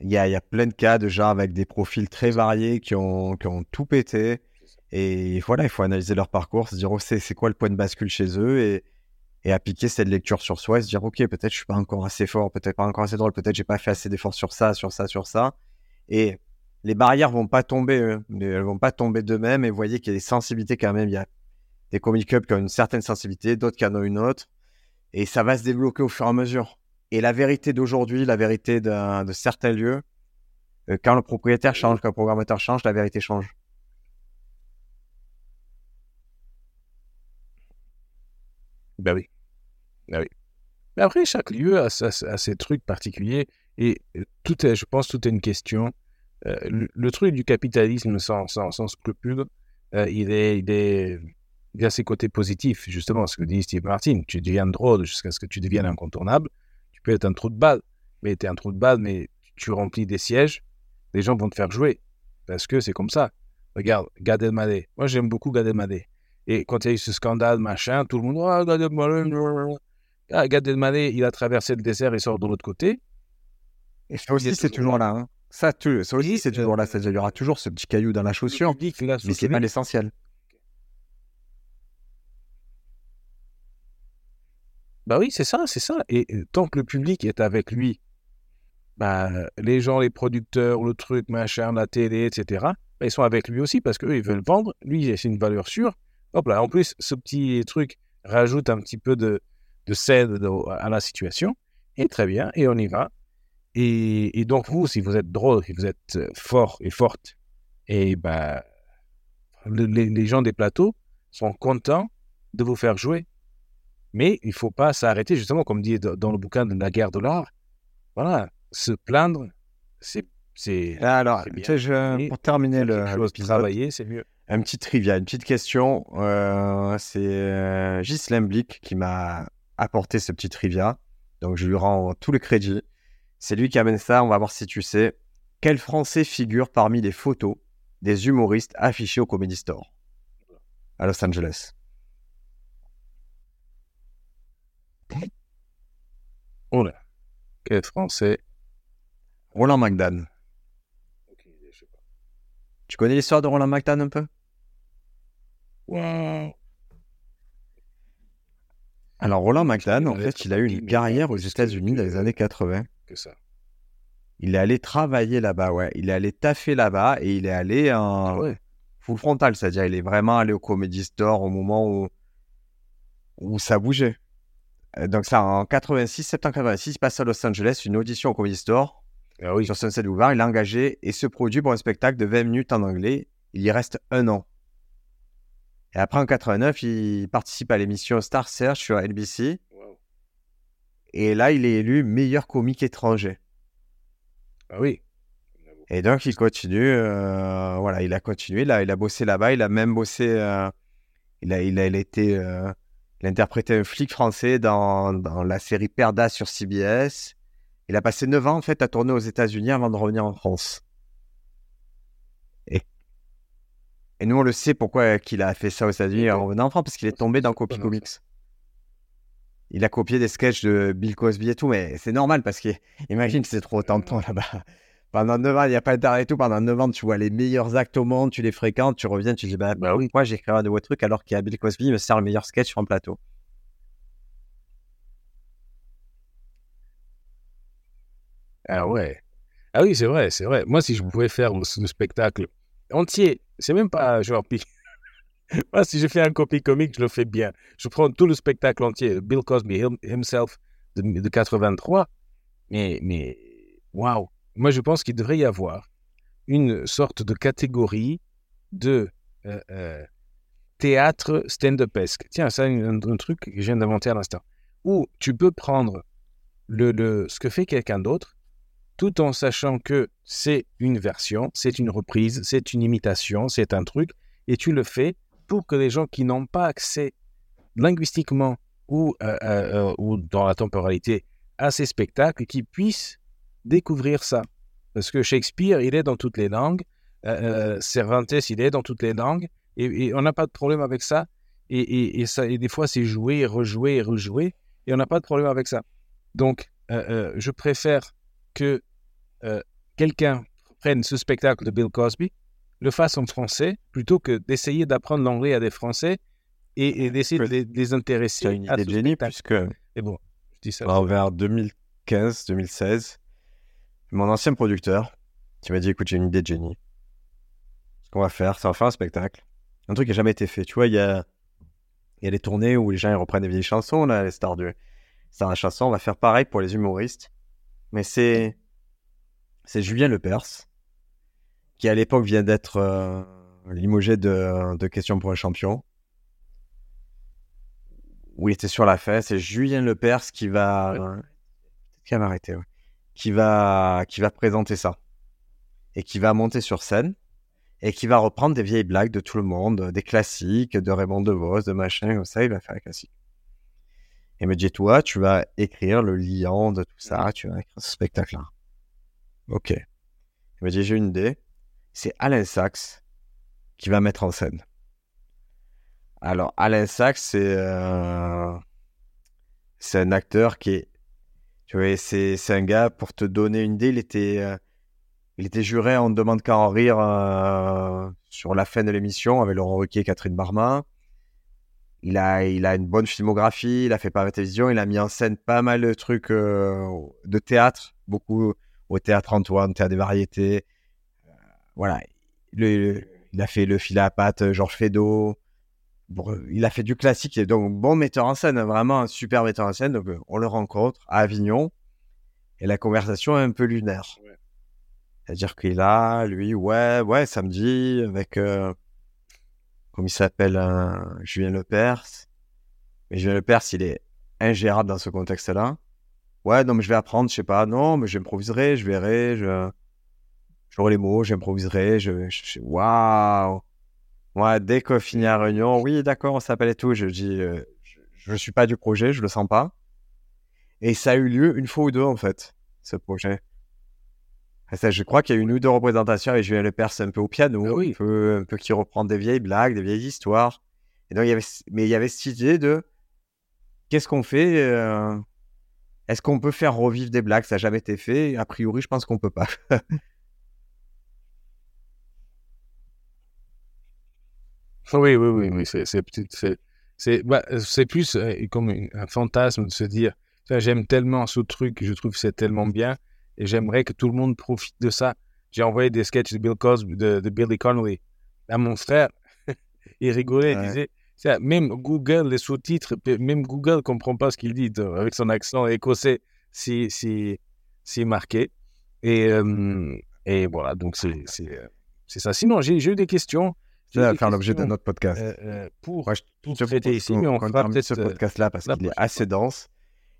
Il y, a, il y a plein de cas de gens avec des profils très variés qui ont, qui ont tout pété. Et voilà, il faut analyser leur parcours, se dire oh, c'est quoi le point de bascule chez eux et, et appliquer cette lecture sur soi et se dire ok, peut-être je suis pas encore assez fort, peut-être pas encore assez drôle, peut-être j'ai pas fait assez d'efforts sur ça, sur ça, sur ça. Et les barrières vont pas tomber, euh, elles vont pas tomber d'eux-mêmes. Et vous voyez qu'il y a des sensibilités quand même. Il y a des comic clubs qui ont une certaine sensibilité, d'autres qui en ont une autre. Et ça va se débloquer au fur et à mesure. Et la vérité d'aujourd'hui, la vérité de, certains lieux, euh, quand le propriétaire change, quand le programmateur change, la vérité change. Ben oui. Ben oui. Mais après, chaque lieu a, ses trucs particuliers. Et tout est, je pense, tout est une question. Euh, le, truc du capitalisme sans, sans, scrupule, euh, il, est, il, est, il y a ses côtés positifs, justement, ce que dit Steve Martin. Tu deviens drôle jusqu'à ce que tu deviennes incontournable. Tu peux être un trou de balle, mais tu es un trou de balle, mais tu remplis des sièges, les gens vont te faire jouer. Parce que c'est comme ça. Regarde, Gad Elmaleh. Moi, j'aime beaucoup Gad Elmaleh. Et quand il y a eu ce scandale, machin, tout le monde, ah, Gad Elmaleh, ah, Gad Elmaleh, il a traversé le désert, il sort de l'autre côté. Et ça aussi, c'est toujours là. Hein. Ça, ça aussi, c'est toujours là. Il y aura toujours ce petit caillou dans la chaussure. mais c'est pas l'essentiel. Bah oui, c'est ça, c'est ça. Et tant que le public est avec lui bah, les gens, les producteurs, le truc, machin, la télé, etc., bah, ils sont avec lui aussi parce qu'eux, ils veulent vendre. Lui, c'est une valeur sûre. Hop là, en plus, ce petit truc rajoute un petit peu de, de à la situation. Et très bien, et on y va. Et, donc, vous, si vous êtes drôle, si vous êtes euh, fort et forte, et bah, les, gens des plateaux sont contents de vous faire jouer. Mais il ne faut pas s'arrêter, justement, comme dit dans le bouquin de la guerre de l'art. Voilà, se plaindre, c'est. Alors, je, pour terminer le travailler, c'est mieux. Un petit trivia, une petite question. Euh, c'est euh, Ghislain Blick qui m'a apporté ce petit trivia. Donc, je lui rends tout le crédit. C'est lui qui amène ça. On va voir si tu sais. Quel Français figure parmi les photos des humoristes affichés au Comedy Store à Los Angeles Oh là. Quel Français Roland McDan. Tu connais l'histoire de Roland McDan un peu? Wow. Alors Roland McDan, en fait, il a eu une carrière aux États-Unis dans les années 80. Que ça. Il est allé travailler là-bas, ouais. Il est allé taffer là-bas et il est allé en Ouais. full frontal, c'est-à-dire il est vraiment allé au Comedy Store au moment où, où ça bougeait. Euh, Donc ça, en 86, septembre 86, il passe à Los Angeles, une audition au Comedy Store Ah oui. sur Sunset Boulevard. Il est engagé et se produit pour un spectacle de 20 minutes en anglais. Il y reste un an. Et après, en 89, il participe à l'émission Star Search sur NBC. Wow. Et là, il est élu meilleur comique étranger. Ah oui. Et donc, il continue. euh, voilà, il a continué. Là, il a bossé là-bas. Il a même bossé. euh, il, a, il, a, il a été. euh, il a interprété un flic français dans, dans la série Perda sur CBS. Il a passé 9 ans, en fait, à tourner aux États-Unis avant de revenir en France. Et, et nous, on le sait pourquoi qu'il a fait ça aux États-Unis en revenant en France, parce qu'il est tombé dans Copy Comics. Il a copié des sketchs de Bill Cosby et tout, mais c'est normal parce que, imagine, c'est trop autant de temps là-bas. Pendant 9 ans, il n'y a pas d'internet et tout. Pendant 9 ans, tu vois les meilleurs actes au monde, tu les fréquentes, tu reviens, tu dis, bah, Bah oui. pourquoi j'écrirai un nouveau truc alors qu'il y a Bill Cosby, il me sert le meilleur sketch sur un plateau. Ah ouais. Ah oui, c'est vrai, c'est vrai. Moi, si je pouvais faire le, le spectacle entier, c'est même pas genre. *laughs* Moi, si je fais un copie comique, je le fais bien. Je prends tout le spectacle entier, Bill Cosby him- himself de, de 83. Mais, mais, waouh. Moi, je pense qu'il devrait y avoir une sorte de catégorie de euh, euh, théâtre stand-upesque. Tiens, ça, un, un truc que je viens d'inventer à l'instant. Où tu peux prendre le, le, ce que fait quelqu'un d'autre tout en sachant que c'est une version, c'est une reprise, c'est une imitation, c'est un truc, et tu le fais pour que les gens qui n'ont pas accès linguistiquement ou, euh, ou dans la temporalité à ces spectacles, qui puissent découvrir ça. Parce que Shakespeare, il est dans toutes les langues, euh, euh, Cervantes, il est dans toutes les langues, et, et on n'a pas de problème avec ça. Et, et, et ça, et des fois, c'est joué, rejoué, rejoué, et on n'a pas de problème avec ça. Donc, euh, euh, je préfère que quelqu'un prenne ce spectacle de Bill Cosby, le fasse en français, plutôt que d'essayer d'apprendre l'anglais à des Français et, d'essayer de les, de les intéresser as une à idée ce de génie, spectacle. puisque Et bon, je dis ça. Vers 2015-2016, mon ancien producteur qui m'a dit écoute, j'ai une idée de génie. Ce qu'on va faire, c'est on va faire un spectacle. Un truc qui n'a jamais été fait. Tu vois, il y a, il y a les tournées où les gens ils reprennent des vieilles chansons, là, les stars du stars de la chanson. On va faire pareil pour les humoristes. Mais c'est c'est Julien Lepers, qui à l'époque vient d'être euh, limogé de, de Questions pour un champion. Où il était sur la fête. C'est Julien Lepers qui va. Ouais. qui va m'arrêter, ouais. Qui va, présenter ça. Et qui va monter sur scène. Et qui va reprendre des vieilles blagues de tout le monde, des classiques, de Raymond DeVos, de machin, comme ça. Il va faire un classique. Et me dit, toi, tu vas écrire le lion de tout ça. Tu vas écrire ce spectacle-là. Ok. Il me dit, j'ai une idée. C'est Alain Sachs qui va mettre en scène. Alors, Alain Sachs, c'est euh, un acteur qui est. Tu vois, c'est un gars, pour te donner une idée, il était, euh, il était juré On ne demande qu'à en rire euh, sur la fin de l'émission avec Laurent Ruquier et Catherine Barma. Il a, il a une bonne filmographie, il a fait pas la télévision, il a mis en scène pas mal de trucs euh, de théâtre, beaucoup au théâtre Antoine, théâtre des variétés. Voilà. Il a fait le fil à patte, Georges Feydeau. Bon, il a fait du classique. Et donc, bon metteur en scène, vraiment un super metteur en scène. Donc, on le rencontre à Avignon. Et la conversation est un peu lunaire. C'est-à-dire qu'il a, lui, ouais, ouais, samedi, avec, euh, comme il s'appelle, Julien Lepers. Mais Julien Lepers, il est ingérable dans ce contexte-là. Ouais, non, mais je vais apprendre, je sais pas, non, mais j'improviserai, je verrai, je, j'aurai les mots, j'improviserai, je, je, waouh! Ouais, dès qu'on finit la réunion, oui, d'accord, on s'appelle et tout, je dis, euh, je, je suis pas du projet, je le sens pas. Et ça a eu lieu une fois ou deux, en fait, ce projet. Ça, je crois qu'il y a eu une ou deux représentations avec Julien Lepers un peu au piano, Ah oui. un, peu, un peu qui reprend des vieilles blagues, des vieilles histoires. Et donc, il y avait, mais il y avait cette idée de qu'est-ce qu'on fait euh, Est-ce qu'on peut faire revivre des blagues? Ça n'a jamais été fait. A priori, je pense qu'on peut pas. *laughs* Oui, oui, oui, oui. C'est, c'est, petit- c'est, c'est, bah, c'est plus euh, comme un fantasme de se dire j'aime tellement ce truc, je trouve que c'est tellement bien et j'aimerais que tout le monde profite de ça. J'ai envoyé des sketchs de Bill Cosby, de, de Billy Connolly à mon frère. *laughs* il rigolait, il disait même Google, les sous-titres, même Google comprend pas ce qu'il dit de- avec son accent écossais, si, si, si marqué. Et, euh, et voilà, donc c'est, c'est, euh, c'est ça. Sinon, j'ai eu des questions. J'ai Ça va faire l'objet d'un autre podcast. euh, euh, pour Moi, je tout te traiter ici, mais on fera termine peut-être ce euh, podcast-là parce qu'il est assez dense.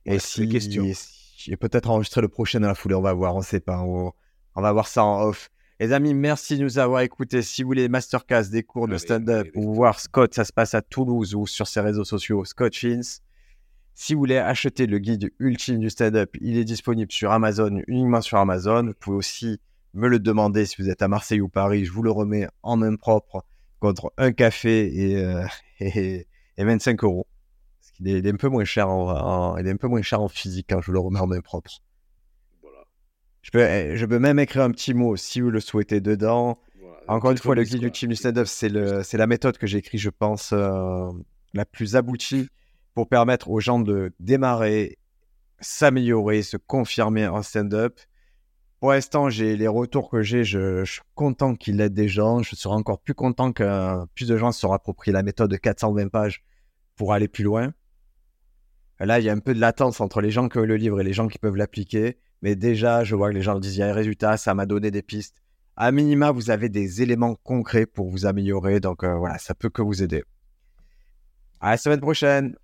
Et si, si- et peut-être enregistrer le prochain dans la foulée, on va voir, on sait pas. On, on va voir ça en off. Les amis, merci de nous avoir écoutés. Si vous voulez masterclass, des cours de Allez, stand-up ou voir Scott, ça se passe à Toulouse ou sur ses réseaux sociaux, Scott Fins. Si vous voulez acheter le guide ultime du stand-up, il est disponible sur Amazon, uniquement sur Amazon. Vous pouvez aussi me le demander si vous êtes à Marseille ou Paris. Je vous le remets en main propre contre un café et, euh, *laughs* et, et 25 euros. Parce qu'il est, il est un peu moins cher en, en- il est un peu moins cher en physique quand je vous le remets en main propre. Voilà, Je peux, eh, je peux même écrire un petit mot si vous le souhaitez dedans. voilà. Encore une fois, le guide quoi. ultime du stand-up, c'est le, c'est la méthode que j'ai écrite, je pense, euh, la plus aboutie pour permettre aux gens de démarrer, s'améliorer, se confirmer en stand-up. Pour l'instant, j'ai les retours que j'ai, je, suis content qu'il aide des gens. Je serai encore plus content que plus de gens se approprient la méthode de 420 pages pour aller plus loin. Là, il y a un peu de latence entre les gens qui ont le livre et les gens qui peuvent l'appliquer. Mais déjà, je vois que les gens disent il y a un résultat, ça m'a donné des pistes. À minima, vous avez des éléments concrets pour vous améliorer. Donc euh, voilà, ça peut que vous aider. À la semaine prochaine.